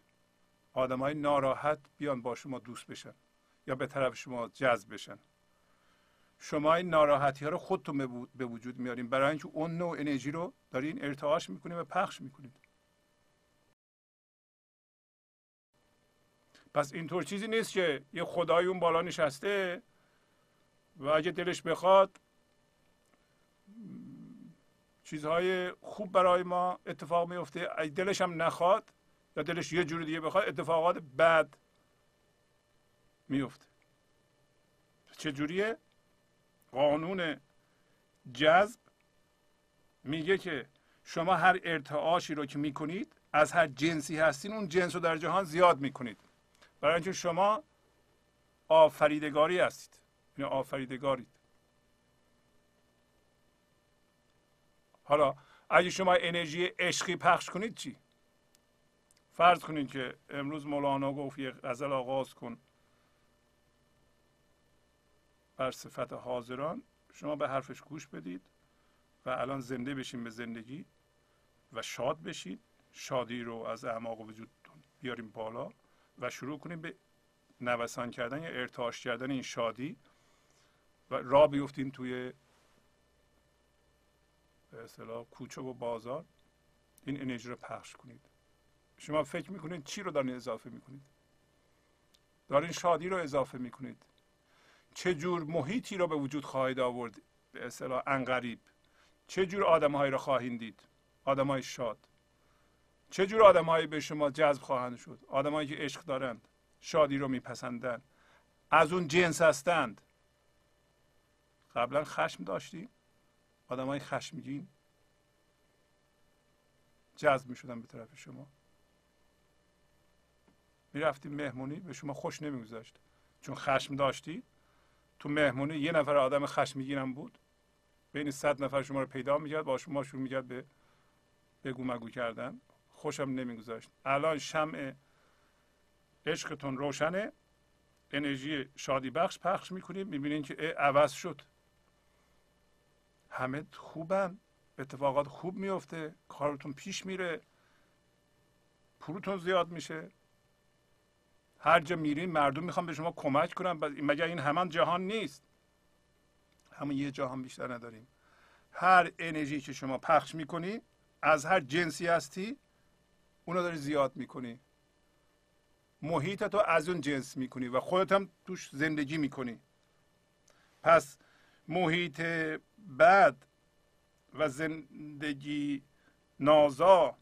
آدم های ناراحت بیان با شما دوست بشن یا به طرف شما جذب بشن. شما این ناراحتی ها رو خودتون به وجود میارین. برای اینکه اون نوع انرژی رو دارین ارتعاش می‌کنید و پخش می‌کنید پس اینطور چیزی نیست که یه خدای اون بالا نشسته و اگه دلش بخواد چیزهای خوب برای ما اتفاق میفته. اگه دلش هم نخواد یا دلش یه جور دیگه بخواد اتفاقات بد میفته. چجوریه قانون جذب میگه که شما هر ارتعاشی رو که می‌کنید از هر جنسی هستین اون جنس رو در جهان زیاد می‌کنید. برای اینکه شما آفریدگاری هستید. یعنی آفریدگارید. حالا اگه شما انرژی عشقی پخش کنید چی؟ فرض کنید که امروز مولانا گفت یه غزل آغاز کن. بر صفت حاضران شما به حرفش گوش بدید و الان زنده بشین به زندگی و شاد بشید. شادی رو از اعماق وجودتون بیاریم بالا. و شروع کنیم به نوسان کردن یا ارتعاش کردن این شادی و را بیفتین توی به اصطلاح کوچه و بازار. این انرژی رو پخش کنید. شما فکر می‌کنید چی رو دارین اضافه می‌کنید؟ دارین شادی رو اضافه می‌کنید. چه جور محیطی رو به وجود خواهید آورد؟ به اصطلاح انقریب. چه جور آدمهایی رو خواهید دید؟ آدمهای شاد. چه جور آدمهایی به شما جذب خواهند شد؟ آدمهایی که عشق دارند شادی رو میپسندند از اون جنس هستند. قبلا خشم داشتیم. آدم های خشمگین جذب می شدن به طرف شما. می‌رفتیم مهمونی به شما خوش نمیگذاشت چون خشم داشتی تو مهمونی یه نفر آدم خشمگینم بود. بین صد نفر شما رو پیدا می‌کرد با شما شروع می‌کرد به بگو مگو کردن. خوشم نمیگذاشت الان شمع عشقتون روشنه. انرژی شادی بخش پخش می‌کنیم می‌بینین که عوض شد. همه خوبن. اتفاقات خوب میفته کارتون پیش میره. پولتون زیاد میشه. هر جا میرین مردم می‌خوان به شما کمک کنن. مگر این همان جهان نیست؟ همون یه جهان بیشتر نداریم. هر انرژی که شما پخش می‌کنی از هر جنسی هستی اونو داری زیاد می‌کنی. محیط تو از اون جنس می‌کنی و خودت هم توش زندگی می‌کنی. پس محیط بد و زندگی نازا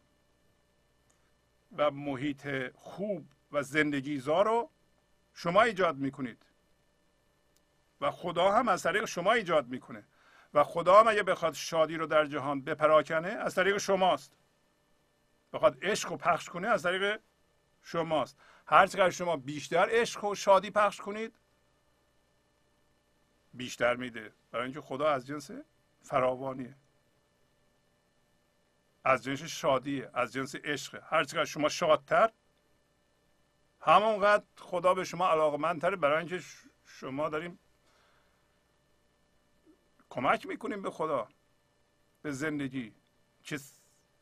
و محیط خوب و زندگی زا رو شما ایجاد می‌کنید. و خدا هم از طریق شما ایجاد می‌کنه. و خدا هم اگه بخواد شادی رو در جهان بپراکنه از طریق شماست. بخواد عشق رو پخش کنه از طریق شماست. هر چقدر شما بیشتر عشق و شادی پخش کنید بیشتر میده. برای اینکه خدا از جنس فراوانیه. از جنس شادیه از جنس عشقه. هر چقدر شما شادتر همونقدر خدا به شما علاقمندتره. برای اینکه شما داریم کمک می‌کنیم به خدا به زندگی. که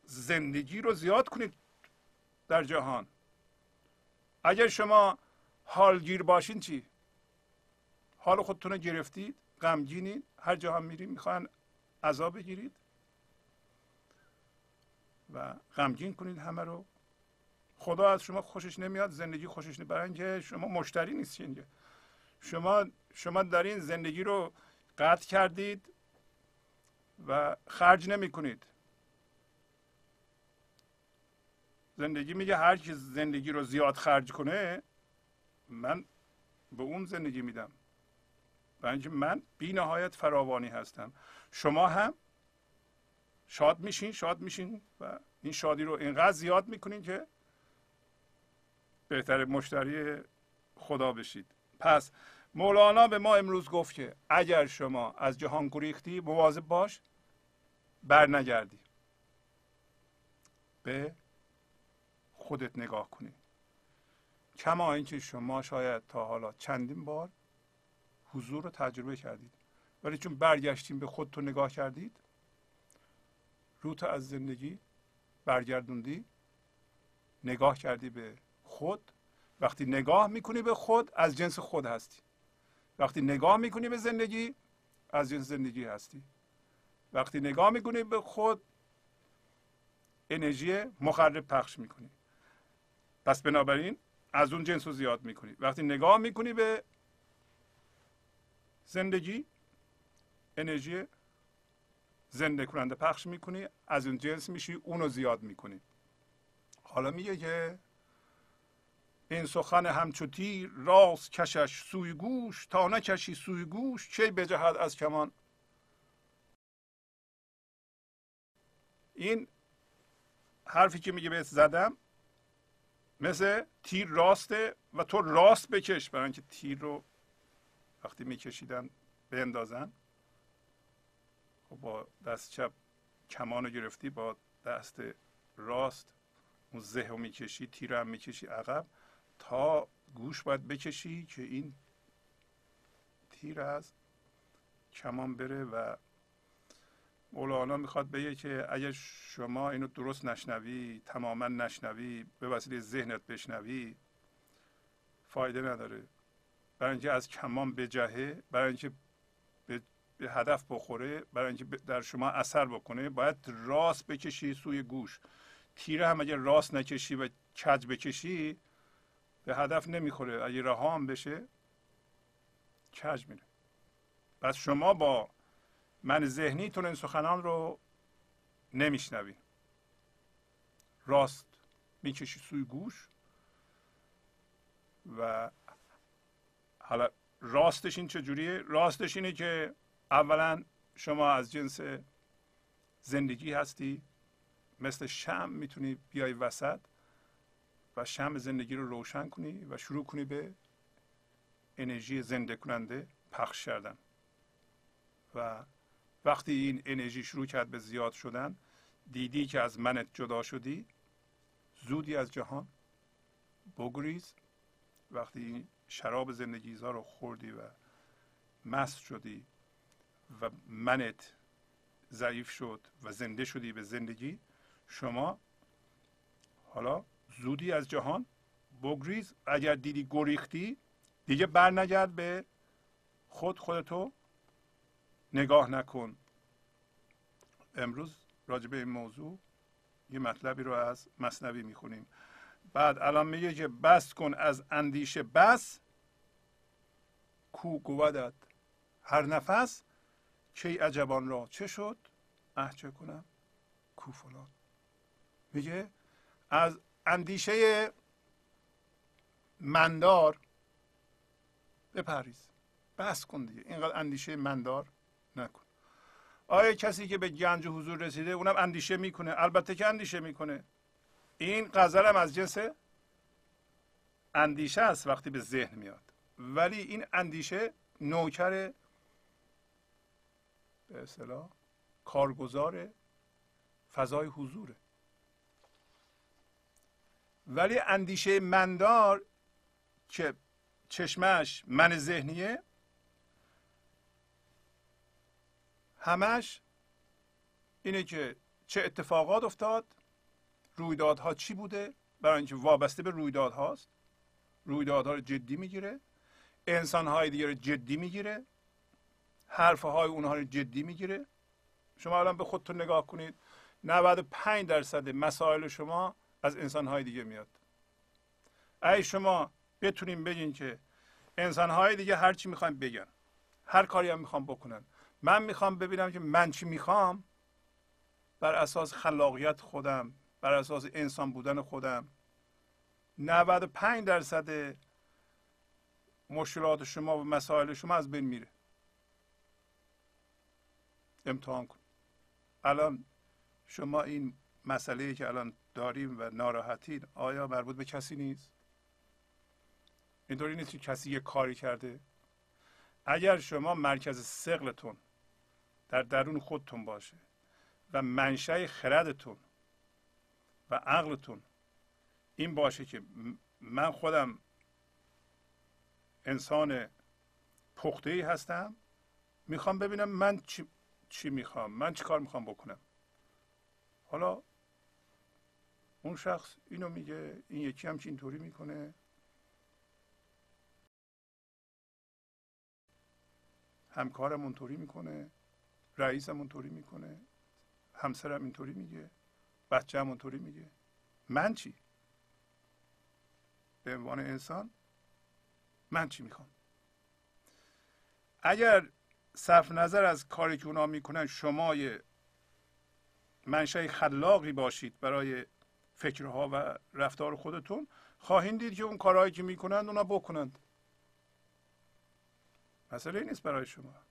زندگی رو زیاد کنید در جهان. اگر شما حالگیر باشین چی؟ حال خودتون رو گرفتید غمگینید هر جا هم میرید می‌خواین عذاب بگیرید و غمگین کنید همه رو. خدا از شما خوشش نمیاد زندگی خوشش نمیاد. برای اینکه شما مشتری نیستین شما شما دارین زندگی رو قطع کردید و خرج نمی کنید زندگی میگه هر کی زندگی رو زیاد خرج کنه من به اون زندگی میدم. اینکه من بی نهایت فراوانی هستم. شما هم شاد میشین شاد میشین و این شادی رو اینقدر زیاد می‌کنین که بهتر مشتری خدا بشید. پس مولانا به ما امروز گفت که اگر شما از جهان گریختی مواظب باش بر نگردی به خودت نگاه کنی. کما اینکه شما شاید تا حالا چندین بار حضور رو تجربه کردید. ولی چون برگشتیم به خودتون نگاه کردید روت از زندگی برگردوندی نگاه کردی به خود. وقتی نگاه می‌کنی به خود از جنس خود هستی. وقتی نگاه می‌کنی به زندگی از جنس زندگی هستی. وقتی نگاه می‌کنی به خود انرژی مخرب پخش می‌کنی. پس بنابراین از اون جنس رو زیاد می‌کنی. وقتی نگاه می‌کنی به زندگی انرژی زنده کننده پخش می‌کنی از اون جنس میشی اونو زیاد می‌کنی. حالا میگه که این سخن همچو تیر راست کشش سوی گوش تا نکشی سوی گوش چه بجهد از کمان؟ این حرفی که میگه بهت زدم مثل تیر راسته و تو راست بکش برای اینکه تیر رو وقتی میکشیدن بندازن. خب با دست چپ کمان رو گرفتی با دست راست اون زه رو می‌کشی تیر هم می‌کشی عقب تا گوش باید بکشی که این تیر از کمان بره و مولانا می‌خواد بگه که اگر شما اینو درست نشنوی تماما نشنوی به وسیله ذهنت بشنوی فایده نداره. برای اینکه از کمان بجهه برای اینکه به, به هدف بخوره برای اینکه در شما اثر بکنه باید راست بکشی سوی گوش. تیره هم اگر راست نکشی و کج بکشی به هدف نمی‌خوره. اگه رها هم بشه کج میره. پس شما با من ذهنیتون این سخنان رو نمیشنوی راست می‌کشی سوی گوش و حالا راستش این چجوریه راستش اینه که اولا شما از جنس زندگی هستی مثل شم می‌تونی بیای وسط و شم زندگی رو روشن کنی و شروع کنی به انرژی زنده کننده پخش کردن. و وقتی این انرژی شروع کرد به زیاد شدن دیدی که از منت جدا شدی؟ زودی از جهان؟ بگریز. وقتی این شراب زندگیزا رو خوردی و مست شدی و منت ضعیف شد و زنده شدی به زندگی شما حالا زودی از جهان؟ بگریز. اگر دیدی گریختی دیگه برنگرد به خود خودتو نگاه نکن. امروز راجع به این موضوع یه مطلبی رو از مصنوی می‌خونیم. بعد الان میگه که بس کن از اندیشه بس کو گودت هر نفس کی عجبان را چه شد؟ اه چه کنم؟ کو فلان. میگه از اندیشه مندار بپریز بس کن دیگه. اینقدر اندیشه مندار. نکن. آیا کسی که به گنج حضور رسیده اونم اندیشه می‌کنه؟ البته که اندیشه می‌کنه. این غزل هم از جنس اندیشه است وقتی به ذهن میاد. ولی این اندیشه نوکر به اصطلاح کارگزار فضای حضوره. ولی اندیشه مندار که چشمش من ذهنیه همش اینه که چه اتفاقات افتاد رویدادها چی بوده؟ برای اینکه وابسته به رویدادهاست. رویدادها رو جدی می‌گیره. انسانهای دیگه رو جدی می‌گیره. حرفهای اونها رو جدی می‌گیره. شما الان به خودتون نگاه کنید. 95 درصد مسائل شما از انسانهای دیگه میاد. ای شما بتونیم بگین که انسانهای دیگه هر چی می‌خوایم بگن هر کاری هم می‌خوام بکنن. من می‌خوام ببینم که من چی می‌خوام. بر اساس خلاقیت خودم بر اساس انسان بودن خودم. 95 درصد مشکلات شما و مسائل شما از بین میره. امتحان کن. الان شما این مسئله که الان داریم و ناراحتین آیا مربوط به کسی نیست؟ اینطوری نیست که کسی یه کاری کرده. اگر شما مرکز سقلتون در درون خودتون باشه و منشأ خردتون و عقلتون این باشه که من خودم انسان پخته ای هستم. می‌خوام ببینم من چی, چی می‌خوام من چی کار می‌خوام بکنم. حالا اون شخص اینو میگه این یکی هم اینطوری می‌کنه. همکارم اونطوری می‌کنه. رئیسم اونطوری می‌کنه همسرم اینطوری میگه بچه هم اونطوری میگه. من چی؟ به عنوان انسان من چی می‌خوام؟ اگر صرف نظر از کاری که اونا می‌کنن شما یه منشه خلاقی باشید برای فکرها و رفتار خودتون خواهید دید که اون کارهایی که می‌کنند اونا بکنند. مسئله نیست برای شما.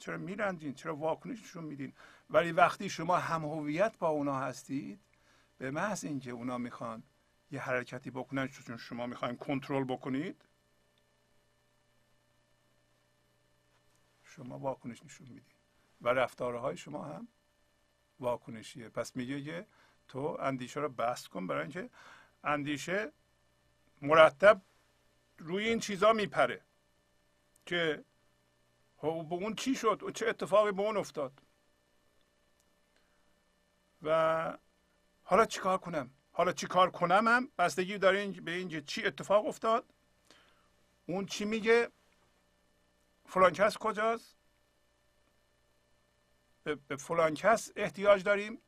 چرا میرندین چرا واکنششون میدین؟ ولی وقتی شما هم هویت با اونا هستید به محض اینکه اونا می‌خوان یه حرکتی بکنن چون شما می‌خواین کنترل بکنید شما واکنش نشون میدین. و رفتارهای شما هم واکنشیه. پس میگه که تو اندیشه رو بست کن برای اینکه اندیشه مرتب روی این چیزا میپره که خب، به اون چی شد؟ و چه اتفاقی به اون افتاد؟ و حالا چیکار کنم؟ حالا چیکار کنم هم بستگی داره به اینکه چی اتفاق افتاد؟ اون چی میگه؟ فلان کس کجاست؟ به فلان کس احتیاج داریم؟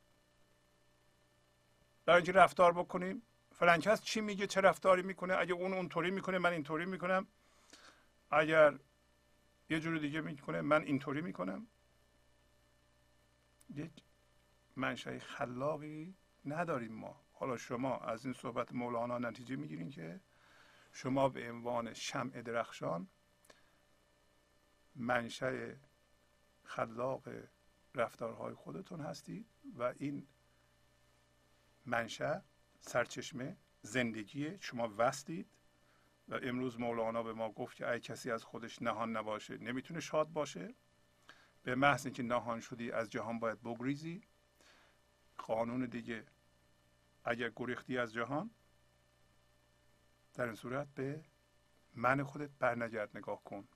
برای اینکه رفتار بکنیم؟ فلان کس چی میگه؟ چه رفتاری می‌کنه؟ اگه اون اونطوری می‌کنه من اینطوری می‌کنم. اگر یه جور دیگه می‌کنه. من اینطوری می‌کنم. یک منشأ خلاقی نداریم ما. حالا شما از این صحبت مولانا نتیجه می‌گیرین که شما به عنوان شمع درخشان منشأ خلاق رفتارهای خودتون هستید و این منشأ سرچشمه زندگی شما وستید و امروز مولانا به ما گفت که ای کسی از خودش نهان نباشه نمی‌تونه شاد باشه. به محض اینکه نهان شدی از جهان باید بگریزی. قانون دیگه اگر گریختی از جهان در این صورت به من خودت برنگرد نگاه کن.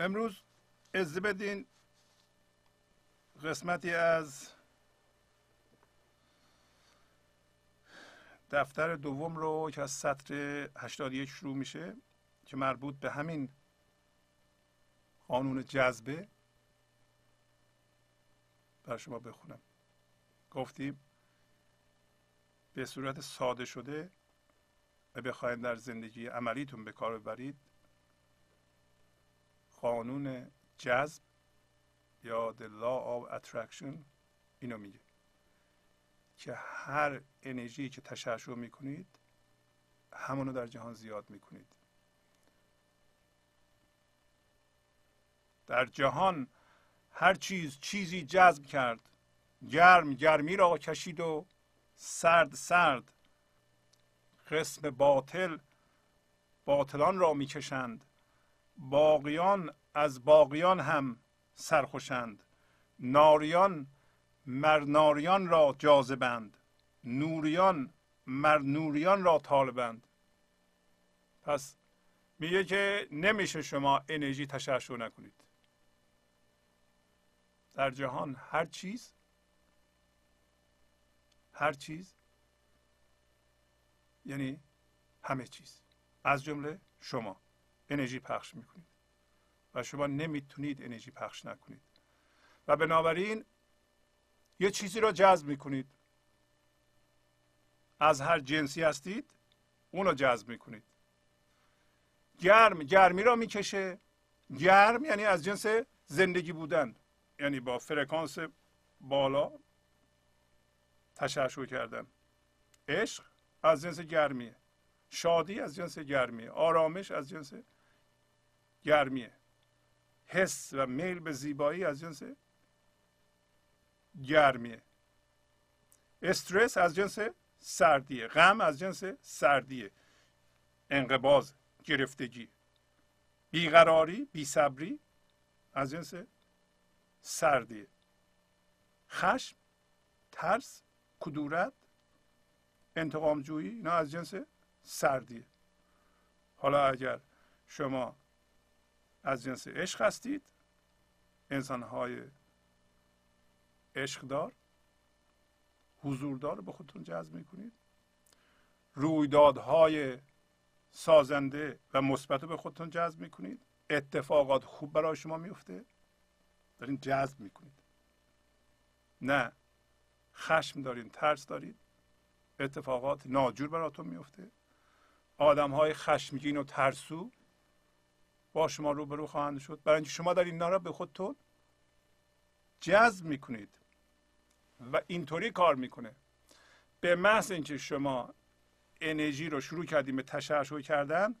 امروز از بدین قسمتی از دفتر دوم رو که از سطر 81 شروع میشه که مربوط به همین قانون جذبه بر شما بخونم. گفتیم به صورت ساده شده و بخواید در زندگی عملیتون به کار ببرید قانون جذب یا the law of attraction اینو میگه. که هر انرژی که تشعشع می‌کنید همونو در جهان زیاد می‌کنید. در جهان هر چیز چیزی جذب کرد گرم گرمی را کشید و سرد سرد قسم باطل باطلان را می‌کشند. باقیان از باقیان هم سرخوشند. ناریان مر ناریان را جاذبند. نوریان مر نوریان را طالبند. پس میگه که نمیشه شما انرژی تشعشع نکنید. در جهان هر چیز هر چیز یعنی همه چیز. از جمله شما انرژی پخش می‌کنید. و شما نمی‌تونید انرژی پخش نکنید. و بنابراین یه چیزی را جذب می‌کنید. از هر جنسی هستید اون رو جذب می‌کنید. گرم گرمی را می‌کشه. گرم یعنی از جنس زندگی بودن یعنی با فرکانس بالا تشعشع کردن. عشق از جنس گرمیه. شادی از جنس گرمیه. آرامش از جنس گرمیه. حس و میل به زیبایی از جنس گرمیه. استرس از جنس سردیه. غم از جنس سردیه. انقباز گرفتگی. بیقراری بیصبری از جنس سردیه. خشم ترس کدورت انتقام جویی اینا از جنس سردیه. حالا اگر شما از جنس عشق هستید انسانهای عشقدار حضوردار رو به خودتون جذب می‌کنید. رویدادهای سازنده و مثبت به خودتون جذب می‌کنید. اتفاقات خوب برای شما میفته دارین جذب می‌کنید. نه خشم دارین ترس دارید. اتفاقات ناجور براتون میفته آدم های خشمگین و ترسو با شما روبرو خواهند شد. برای شما در اینا را به خودتون جذب می‌کنید. و اینطوری کار می‌کنه. به محض اینکه شما انرژی رو شروع کردیم به تشعشع کردن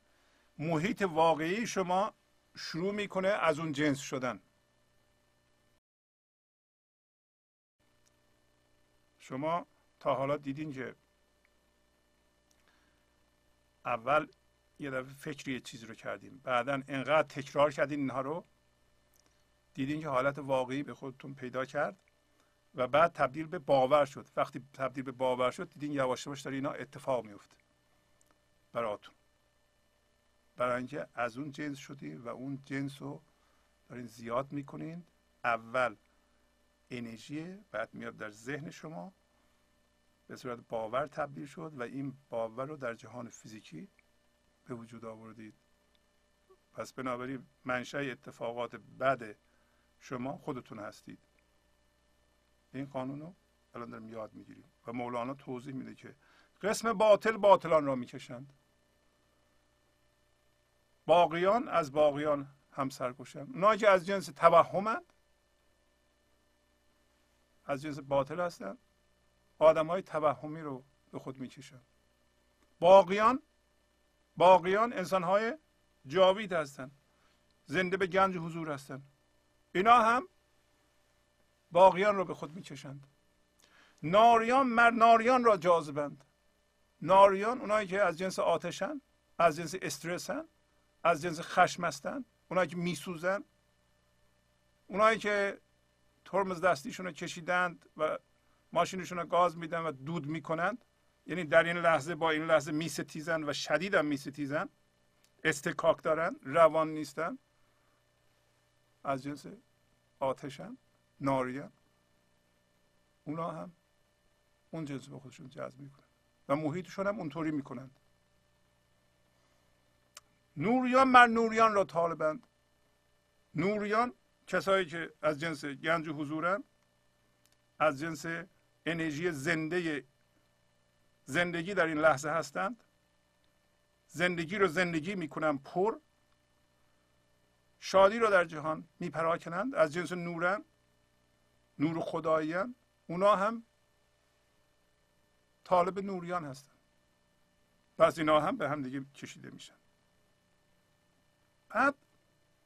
محیط واقعی شما شروع می‌کنه از اون جنس شدن. شما تا حالا دیدین که اول یه دفعه فکری یه چیزی رو کردیم بعدا انقدر تکرار کردین اینها رو. دیدین که حالت واقعی به خودتون پیدا کرد. و بعد تبدیل به باور شد. وقتی تبدیل به باور شد دیدین یواش یواش داره اینا اتفاق میفته براتون. برای اینکه از اون جنس شدین و اون جنس رو دارین زیاد می‌کنین. اول انرژی بعد میاد در ذهن شما. به صورت باور تبدیل شد و این باور رو در جهان فیزیکی به وجود آوردید. پس بنابراین منشأ اتفاقات بد شما خودتون هستید. این قانون رو الان داریم یاد می‌گیریم. و مولانا توضیح میده که قسم باطل باطلان را می‌کشند. باقیان از باقیان هم سرکشند. اونایی که از جنس توهمند از جنس باطل هستند آدم های توهمی رو به خود می‌کشند. باقیان باقیان انسان های جاوید هستند. زنده به گنج حضور هستند. اینا هم باقیان رو به خود می‌کشند. ناریان مر ناریان را جاذبند. ناریان اونایی که از جنس آتشن از جنس استرسن از جنس خشم هستن اونایی که میسوزن اونایی که ترمز دستیشون رو کشیدند و ماشینشون رو گاز میدن و دود می‌کنند یعنی در این لحظه با این لحظه میستیزن و شدید هم میستیزن استکاک دارن روان نیستن از جنس آتشن. ناریان اونا هم اون جنس به خودشون جذب می‌کنن. و محیطشون هم اونطوری می‌کنند نوریان مر نوریان را طالبند نوریان کسایی که از جنس گنج و حضورن از جنس انرژی زنده زندگی در این لحظه هستند. زندگی رو زندگی می‌کنن پر. شادی رو در جهان میپراکنند. از جنس نورن. نور خداییان اونا هم طالب نوریان هستند پس اینا هم به هم دیگه کشیده میشن. بعد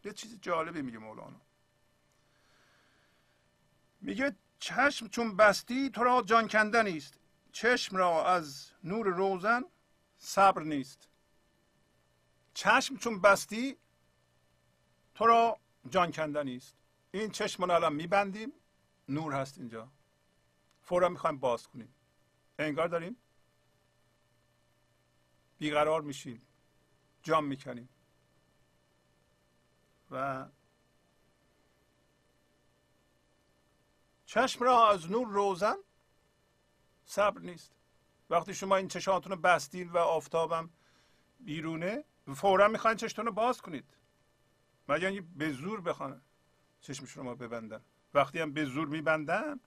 یه چیز جالبی میگه مولانا. میگه چشم چون بستی تو را جان کندن است چشم را از نور روزن صبر نیست. چشم چون بستی تو را جان کندن است این چشم الان میبندیم. نور هست اینجا. فورا می‌خوایم باز کنیم. انگار داریم بیقرار میشیم. جام می‌کنیم. و چشم را از نور روزن صبر نیست. وقتی شما این چشاتون رو بستین و آفتابم بیرونه فورا می‌خواین چشتون رو باز کنید. مگر به زور بخوان چشم شما ببندن. وقتی هم به زور میبندن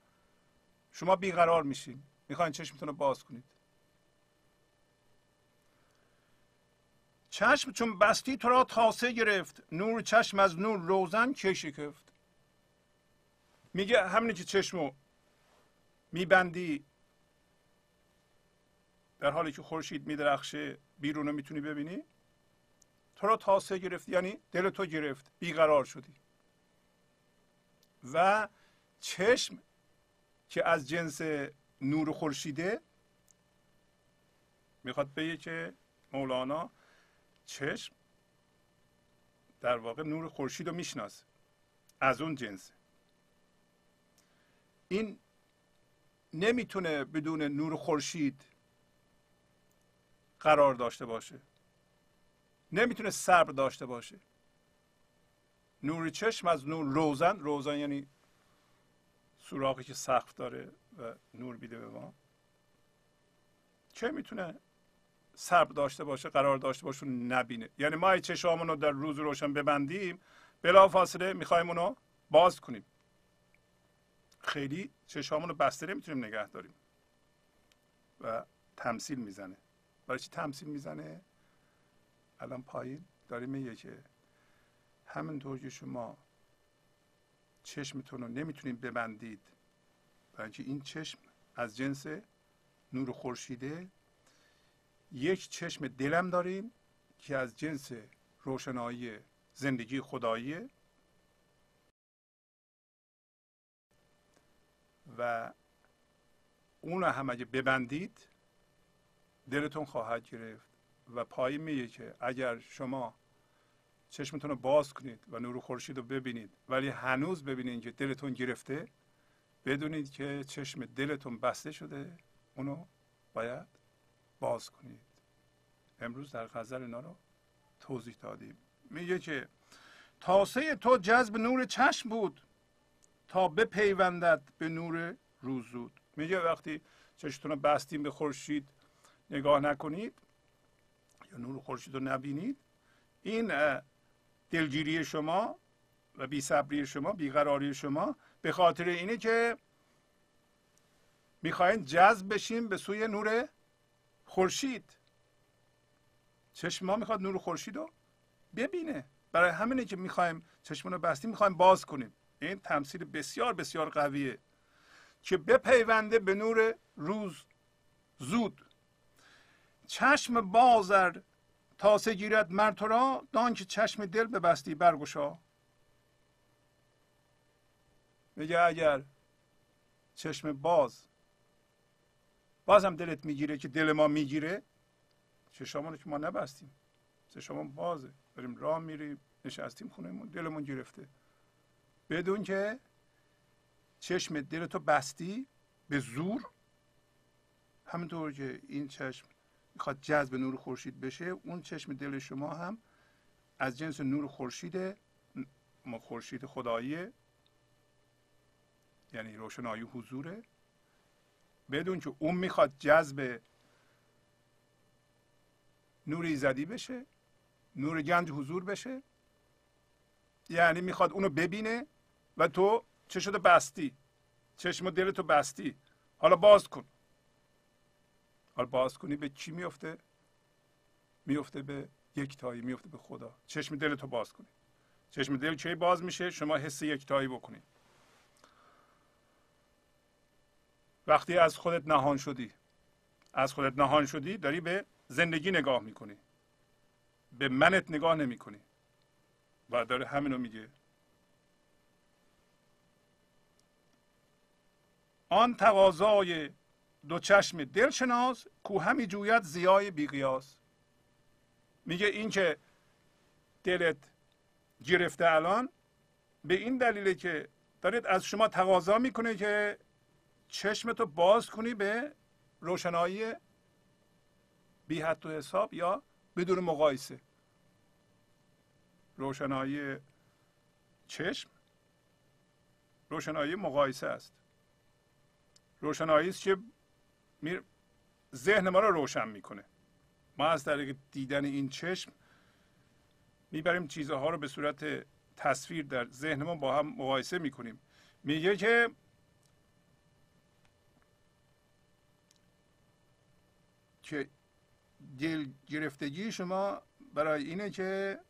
شما بیقرار میشین. می‌خواین چشمتون رو باز کنید. چشم چون بستی تو را تاسه گرفت. نور چشم از نور روزن شکفت. میگه همینی که چشمو میبندی در حالی که خورشید میدرخشه بیرون رو می‌تونی ببینی. تو را تاسه گرفت یعنی دل تو گرفت. بیقرار شدی. و چشم که از جنس نور خورشیده می‌خواد بگه که مولانا چشم در واقع نور خورشید رو می‌شناسه از اون جنس. این نمی‌تونه بدون نور خورشید قرار داشته باشه. نمی‌تونه صبر داشته باشه. نور چشم از نور روزن روزن یعنی سوراخی که سقف داره و نور میده به ما. چه می‌تونه صبر داشته باشه قرار داشته باشه نبینه؟ یعنی ما چشامون رو در روز روشن ببندیم بلا فاصله می‌خوایم اونو باز کنیم. خیلی چشامون رو بسته نمی‌تونیم نگه داریم. و تمثیل می‌زنه. برای چی تمثیل می‌زنه؟ الان پایین داریم میگه که همینطور که شما چشمتون رو نمی‌تونید ببندید برای این چشم از جنس نور خورشیده یک چشم دلم داریم که از جنس روشنایی زندگی خداییه و اون هم اگه ببندید دلتون خواهد گرفت و پایی میگه که اگر شما چشمتون رو باز کنید و نور خورشید رو ببینید. ولی هنوز ببینید که دلتون گرفته بدونید که چشم دلتون بسته شده اونو باید باز کنید. امروز در غزل اینا رو توضیح دادیم. میگه که تاسه تو جذب نور چشم بود تا بپیوندد به نور روزود میگه وقتی چشمتون رو بستیم به خورشید نگاه نکنید یا نور خورشید رو نبینید این دلگیری شما و بیصبری شما بیقراری شما به خاطر اینه که می‌خواین جذب بشیم به سوی نور خورشید. چشم ما می‌خواد نور خورشید رو ببینه. برای همینه که می‌خوایم چشمون رو بستیم می‌خوایم باز کنیم. این تمثیل بسیار بسیار قویه که بپیونده به نور روز زود. چشم بازر تاسه گیرد مرد تو را دان که چشم دل بستی برگشا. میگه اگر چشم باز بازم دلت می‌گیره که دل ما می‌گیره چشامون که ما نبستیم. چشامون بازه. داریم راه میریم نشستیم خونهمون دلمون گرفته. بدون که چشم دلتو بستی به زور همینطور که این چشم می‌خواد جذب نور خورشید بشه اون چشم دل شما هم از جنس نور خورشید ما خورشید خداییه یعنی روشنایی حضوره. بدون که اون می‌خواد جذب نور ایزدی بشه نور گنج حضور بشه. یعنی می‌خواد اونو ببینه و تو چه شده بستی. چشم دلتو بستی. حالا باز کن. حالا باز کنی به چی میفته؟ میفته به یکتایی میفته به خدا. چشم دلتو باز کنی. چشم دل چه باز میشه؟ شما حس یکتایی بکنی. وقتی از خودت نهان شدی از خودت نهان شدی داری به زندگی نگاه می‌کنی. به منت نگاه نمی‌کنی. و داره همینو میگه. آن تقاضای دو چشم دلشناس کو همی جوید زیای بیقیاس. میگه این که دلت گرفته الان به این دلیله که دارید از شما تقاضا می‌کنه که چشمتو باز کنی به روشنایی بی حد و حساب یا بدون مقایسه. روشنایی چشم روشنایی مقایسه است. روشنایی است که ذهن ما رو روشن می‌کنه. ما از طریق دیدن این چشم می‌بریم چیزها رو به صورت تصویر در ذهن ما با هم مقایسه می‌کنیم. میگه که که دل گرفتگی شما برای اینه که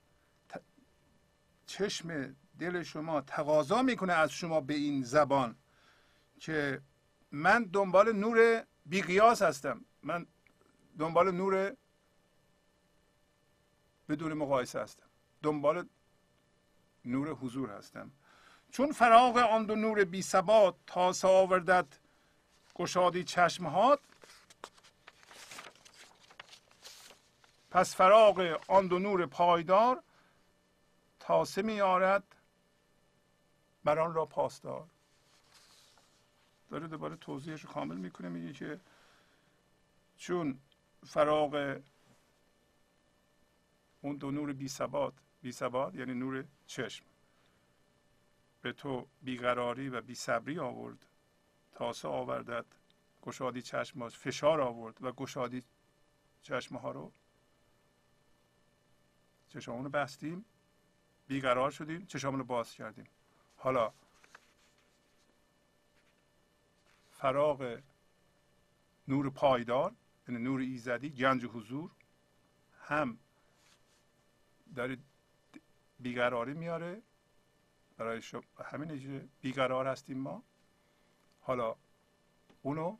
چشم دل شما تقاضا می‌کنه از شما به این زبان که من دنبال نور بیقیاس هستم. من دنبال نور بدون مقایسه هستم. دنبال نور حضور هستم. چون فراغ آن دو نور بی ثبات تا آوردد گشادی چشمهات پس فراغ آن دو نور پایدار تاسه میارد بر آن را پاسدار. داره دوباره توضیحش رو کامل می‌کنه میگه که چون فراغ اون دو نور بی ثبات بی ثبات یعنی نور چشم به تو بیقراری و بی صبری آورد. تاسه آوردد گشادی چشم فشار آورد و گشادی چشم ها رو چشمون رو بستیم بیقرار شدیم چشمون رو باز کردیم. حالا فراغ نور پایدار یعنی نور ایزدی گنج حضور هم داره بیقراری میاره. برای شما همین بیقرار هستیم ما. حالا اونو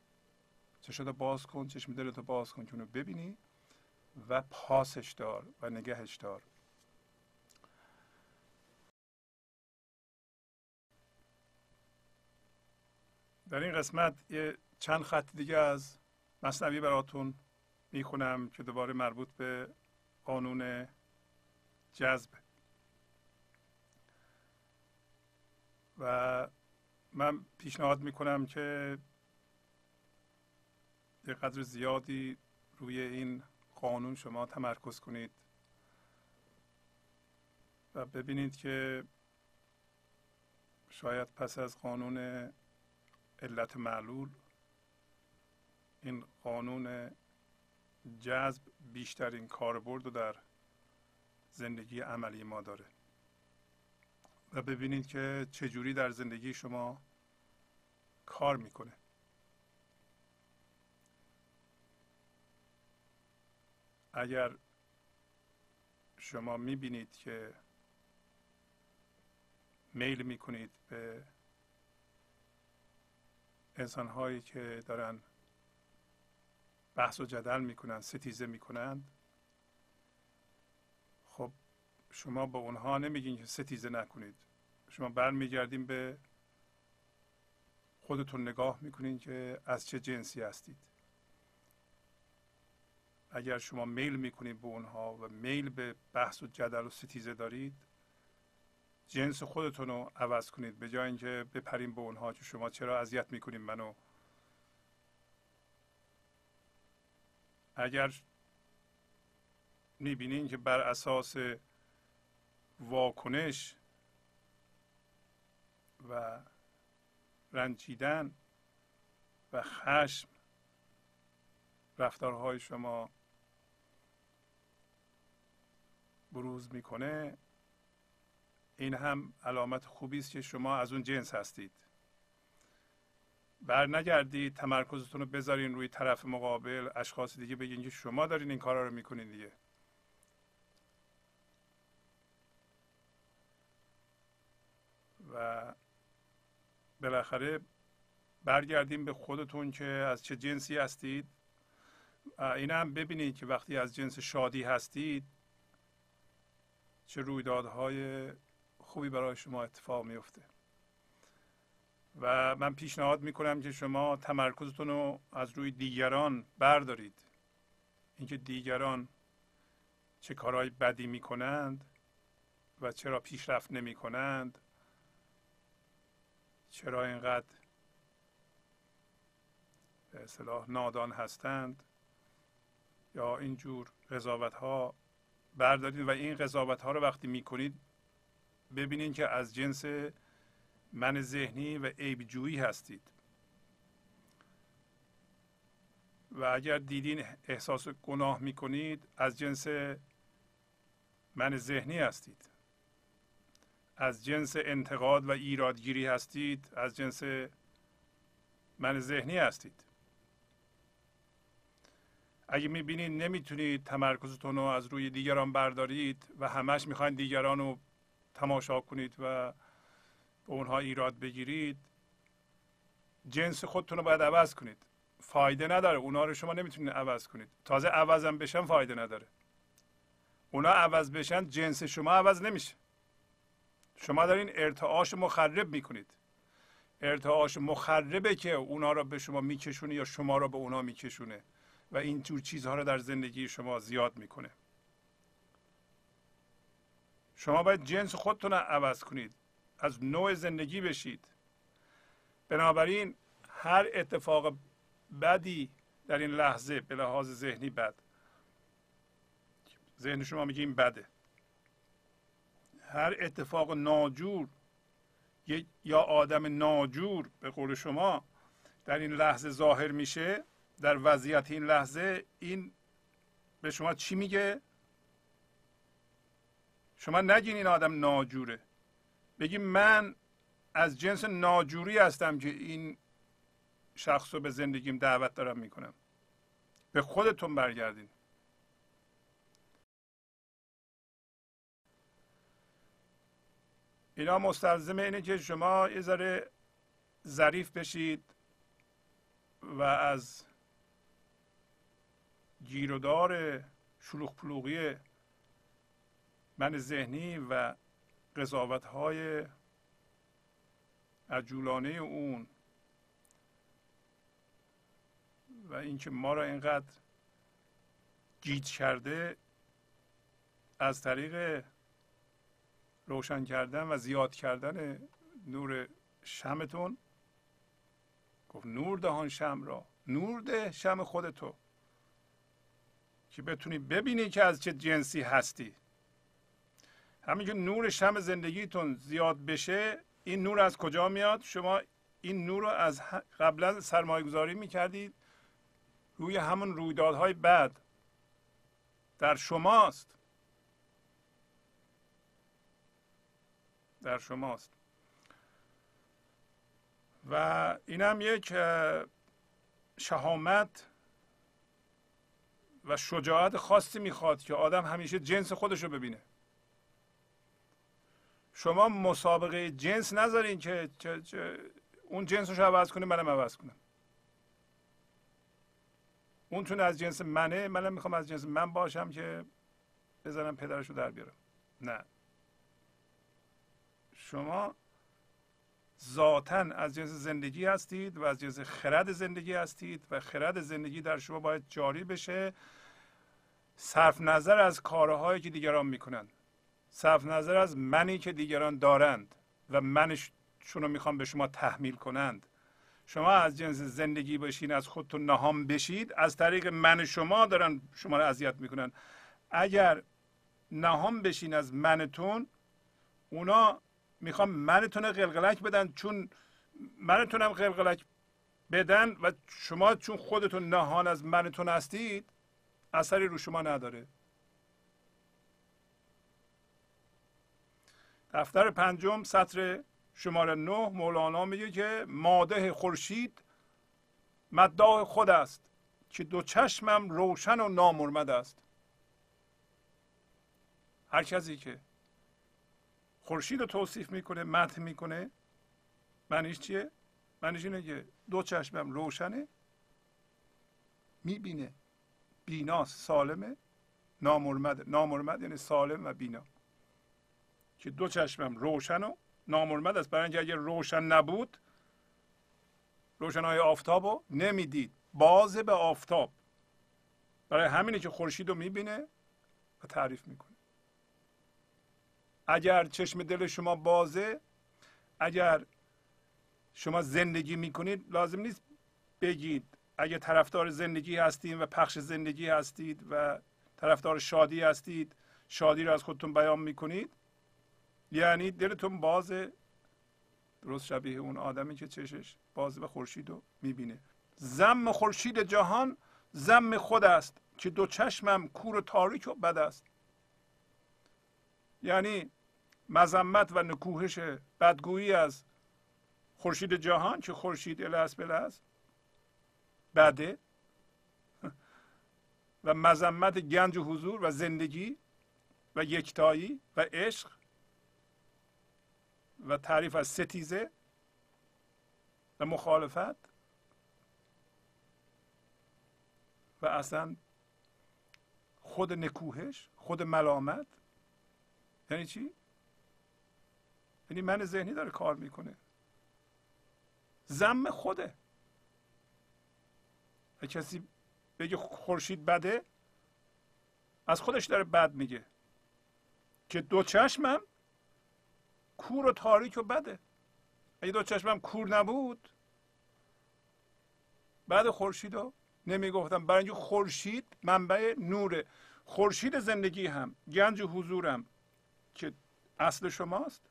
چشم باز کن چشم دلتو باز کن که اونو ببینی و پاسش دار و نگهش دار. در این قسمت یه چند خط دیگه از مصنوی براتون می‌خونم که دوباره مربوط به قانون جذب. و من پیشنهاد می‌کنم که یه قدر زیادی روی این قانون شما تمرکز کنید و ببینید که شاید پس از قانون علت معلول. این قانون جذب بیشترین کاربرد رو در زندگی عملی ما داره. و ببینید که چجوری در زندگی شما کار می‌کنه. اگر شما می‌بینید که میل می‌کنید به انسان هایی که دارن بحث و جدل می‌کنن ستیزه می‌کنند خب شما با اونها نمیگین که ستیزه نکنید. شما برمیگردیم به خودتون نگاه می‌کنین که از چه جنسی هستید. اگر شما میل می‌کنید به اونها و میل به بحث و جدل و ستیزه دارید جنس خودتون رو عوض کنید به جای اینکه بپریم به اونها که شما چرا اذیت می‌کنید منو. اگر می‌بینین که بر اساس واکنش و رنجیدن و خشم رفتارهای شما بروز می‌کنه این هم علامت خوبی است که شما از اون جنس هستید. بر نگردید تمرکزتون رو بذارین روی طرف مقابل اشخاص دیگه بگین که شما دارین این کارا رو می‌کنین دیگه. و بالاخره برگردیم به خودتون که از چه جنسی هستید. این هم ببینید که وقتی از جنس شادی هستید چه رویدادهای خوبی برای شما اتفاق میفته. و من پیشنهاد می‌کنم که شما تمرکزتون رو از روی دیگران بردارید. اینکه دیگران چه کارهای بدی می‌کنند و چرا پیشرفت نمی کنند چرا اینقدر به اصطلاح نادان هستند یا اینجور قضاوت ها بردارید. و این قضاوت ها رو وقتی می‌کنید ببینید که از جنس من ذهنی و عیبجویی هستید. و اگر دیدین احساس گناه می‌کنید از جنس من ذهنی هستید. از جنس انتقاد و ایرادگیری هستید از جنس من ذهنی هستید. اگه می‌بینید نمی‌تونید تمرکزتون رو از روی دیگران بردارید و همش می‌خواین دیگران رو تماشا کنید و به اونها ایراد بگیرید جنس خودتون رو باید عوض کنید. فایده نداره. اونا رو شما نمی‌تونید عوض کنید. تازه عوضم بشن فایده نداره. اونا عوض بشن جنس شما عوض نمیشه. شما دارین ارتعاش مخرب می‌کنید. ارتعاش مخربه که اونا رو به شما میکشونه یا شما رو به اونا میکشونه و این جور چیزها رو در زندگی شما زیاد می‌کنه. شما باید جنس خودتون رو عوض کنید. از نوع زندگی بشید. بنابراین هر اتفاق بدی در این لحظه به لحاظ ذهنی بد. ذهن شما میگه این بده. هر اتفاق ناجور یا آدم ناجور به قول شما در این لحظه ظاهر میشه در وضعیت این لحظه این به شما چی میگه؟ شما نگین این آدم ناجوره. بگی من از جنس ناجوری هستم که این شخص رو به زندگیم دعوت دارم می‌کنم. به خودتون برگردین. اینا مستلزم اینه که شما یه ذره ظریف بشید و از گیرودار شلوغ پلوغی من ذهنی و قضاوت های عجولانه اون و اینکه ما را اینقدر گیج کرده از طریق روشن کردن و زیاد کردن نور شمتون گفت نور دهان شم را نور ده شم خودتو که بتونی ببینی که از چه جنسی هستی. همین که نور شم زندگیتون زیاد بشه این نور از کجا میاد؟ شما این نور رو از قبلا سرمایه گذاری می‌کردید. روی همون رویدادهای بد در شماست. در شماست. و اینم یک شهامت و شجاعت خاصی می‌خواد که آدم همیشه جنس خودش رو ببینه. شما مسابقه جنس نذارین که اون جنسش رو عوض کنه منم عوض کنم. اون تون از جنس منه منم می‌خوام از جنس من باشم که بزنم پدرش رو در بیارم. نه. شما ذاتا از جنس زندگی هستید و از جنس خرد زندگی هستید و خرد زندگی در شما باید جاری بشه. صرف نظر از کارهایی که دیگران می‌کنند صرف نظر از منی که دیگران دارند و منشون رو می‌خوام به شما تحمیل کنند. شما از جنس زندگی باشین از خودتون نهام بشید. از طریق من شما دارن شما رو اذیت می‌کنن. اگر نهام بشین از منتون اونا می‌خوام منتون رو قلقلک بدن. چون منتون هم قلقلک بدن و شما چون خودتون نهان از منتون هستید اثری رو شما نداره. دفتر پنجم سطر شماره نه مولانا میگه که ماده خورشید مداح خود است که دو چشمم روشن و نامرمد است. هر کسی که خورشید رو توصیف می‌کنه متن می‌کنه معنیش چیه؟ معنیش اینه که دو چشمم روشنه می‌بینه بیناست سالمه نامرمد نامرمد یعنی سالم و بینا. که دو چشمم روشن و نامرمد است. برای اینکه اگر روشن نبود روشنهای آفتاب رو نمی‌دید. بازه به آفتاب. برای همینه که خورشید رو می‌بینه و تعریف می‌کنه. اگر چشم دل شما بازه اگر شما زندگی می‌کنید لازم نیست بگید اگه طرفدار زندگی هستید و پخش زندگی هستید و طرفدار شادی هستید شادی رو از خودتون بیان می‌کنید. یعنی دلتون بازه درست شبیه اون آدمی که چشش باز به خورشید رو می‌بینه. زم خورشید جهان زم خود است که دو چشمم کور و تاریک و بد است. یعنی مذمت و نکوهش بدگویی از خورشید جهان که خورشید الهست بلست بده [laughs] و مذمت گنج و حضور و زندگی و یکتایی و عشق و تعریف از ستیزه و مخالفت و اصلا خود نکوهش خود ملامت. یعنی چی؟ یعنی من ذهنی داره کار می‌کنه. زم خوده. و کسی بگه خورشید بده از خودش داره بد میگه. که دو چشمم کور و تاریک و بده. اگه دو چشمم کور نبود. بعد خورشید رو نمی‌گفتم. برای اینکه خورشید منبع نوره. خورشید زندگی هم گنج حضورم که اصل شماست.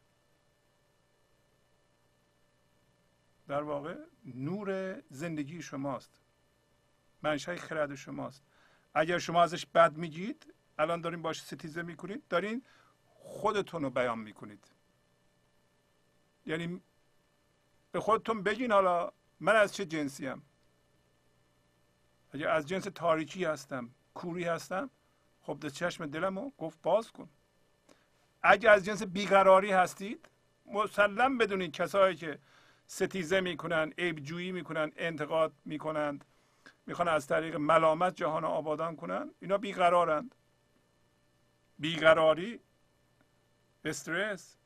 در واقع نور زندگی شماست. منشأ خرد شماست. اگر شما ازش بد میگید الان دارین باش ستیزه می‌کنید دارین خودتون رو بیان می‌کنید. یعنی به خودتون بگین حالا من از چه جنسی هم اگر از جنس تاریکی هستم کوری هستم خب ده چشم دلم رو گفت باز کن. اگر از جنس بیقراری هستید مسلم بدونید کسایی که ستیزه می‌کنن عیب جویی می‌کنن انتقاد می‌کنند می‌خوان از طریق ملامت جهان آبادان کنن اینا بیقرارند. بیقراری استرس.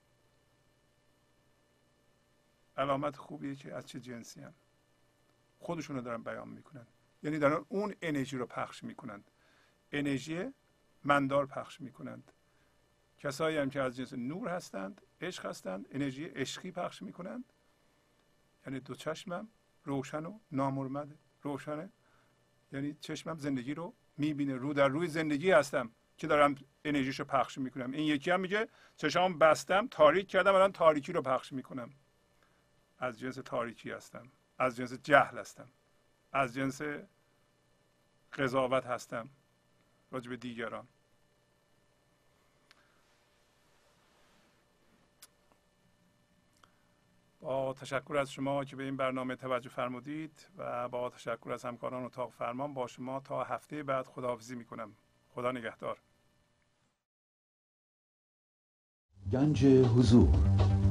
علامت خوبیه که از چه جنسی هم خودشون رو دارن بیان می‌کنن. یعنی دارن اون انرژی رو پخش می‌کنند. انرژی مندار پخش می‌کنند. کسایی هم که از جنس نور هستند عشق هستند انرژی عشقی پخش می‌کنند. یعنی دو چشمم روشن و نامرمده روشنه یعنی چشمم زندگی رو می‌بینه. رو در روی زندگی هستم که دارم انرژیشو پخش می‌کنم. این یکی هم میگه چشمم بستم تاریک کردم الان تاریکی رو پخش می‌کنم. از جنس تاریکی هستم از جنس جهل هستم از جنس قضاوت هستم راجع به دیگران. با تشکر از شما که به این برنامه توجه فرمودید و با تشکر از همکاران اتاق فرمان با شما تا هفته بعد خداحافظی می‌کنم. خدا نگهدار.
گنج حضور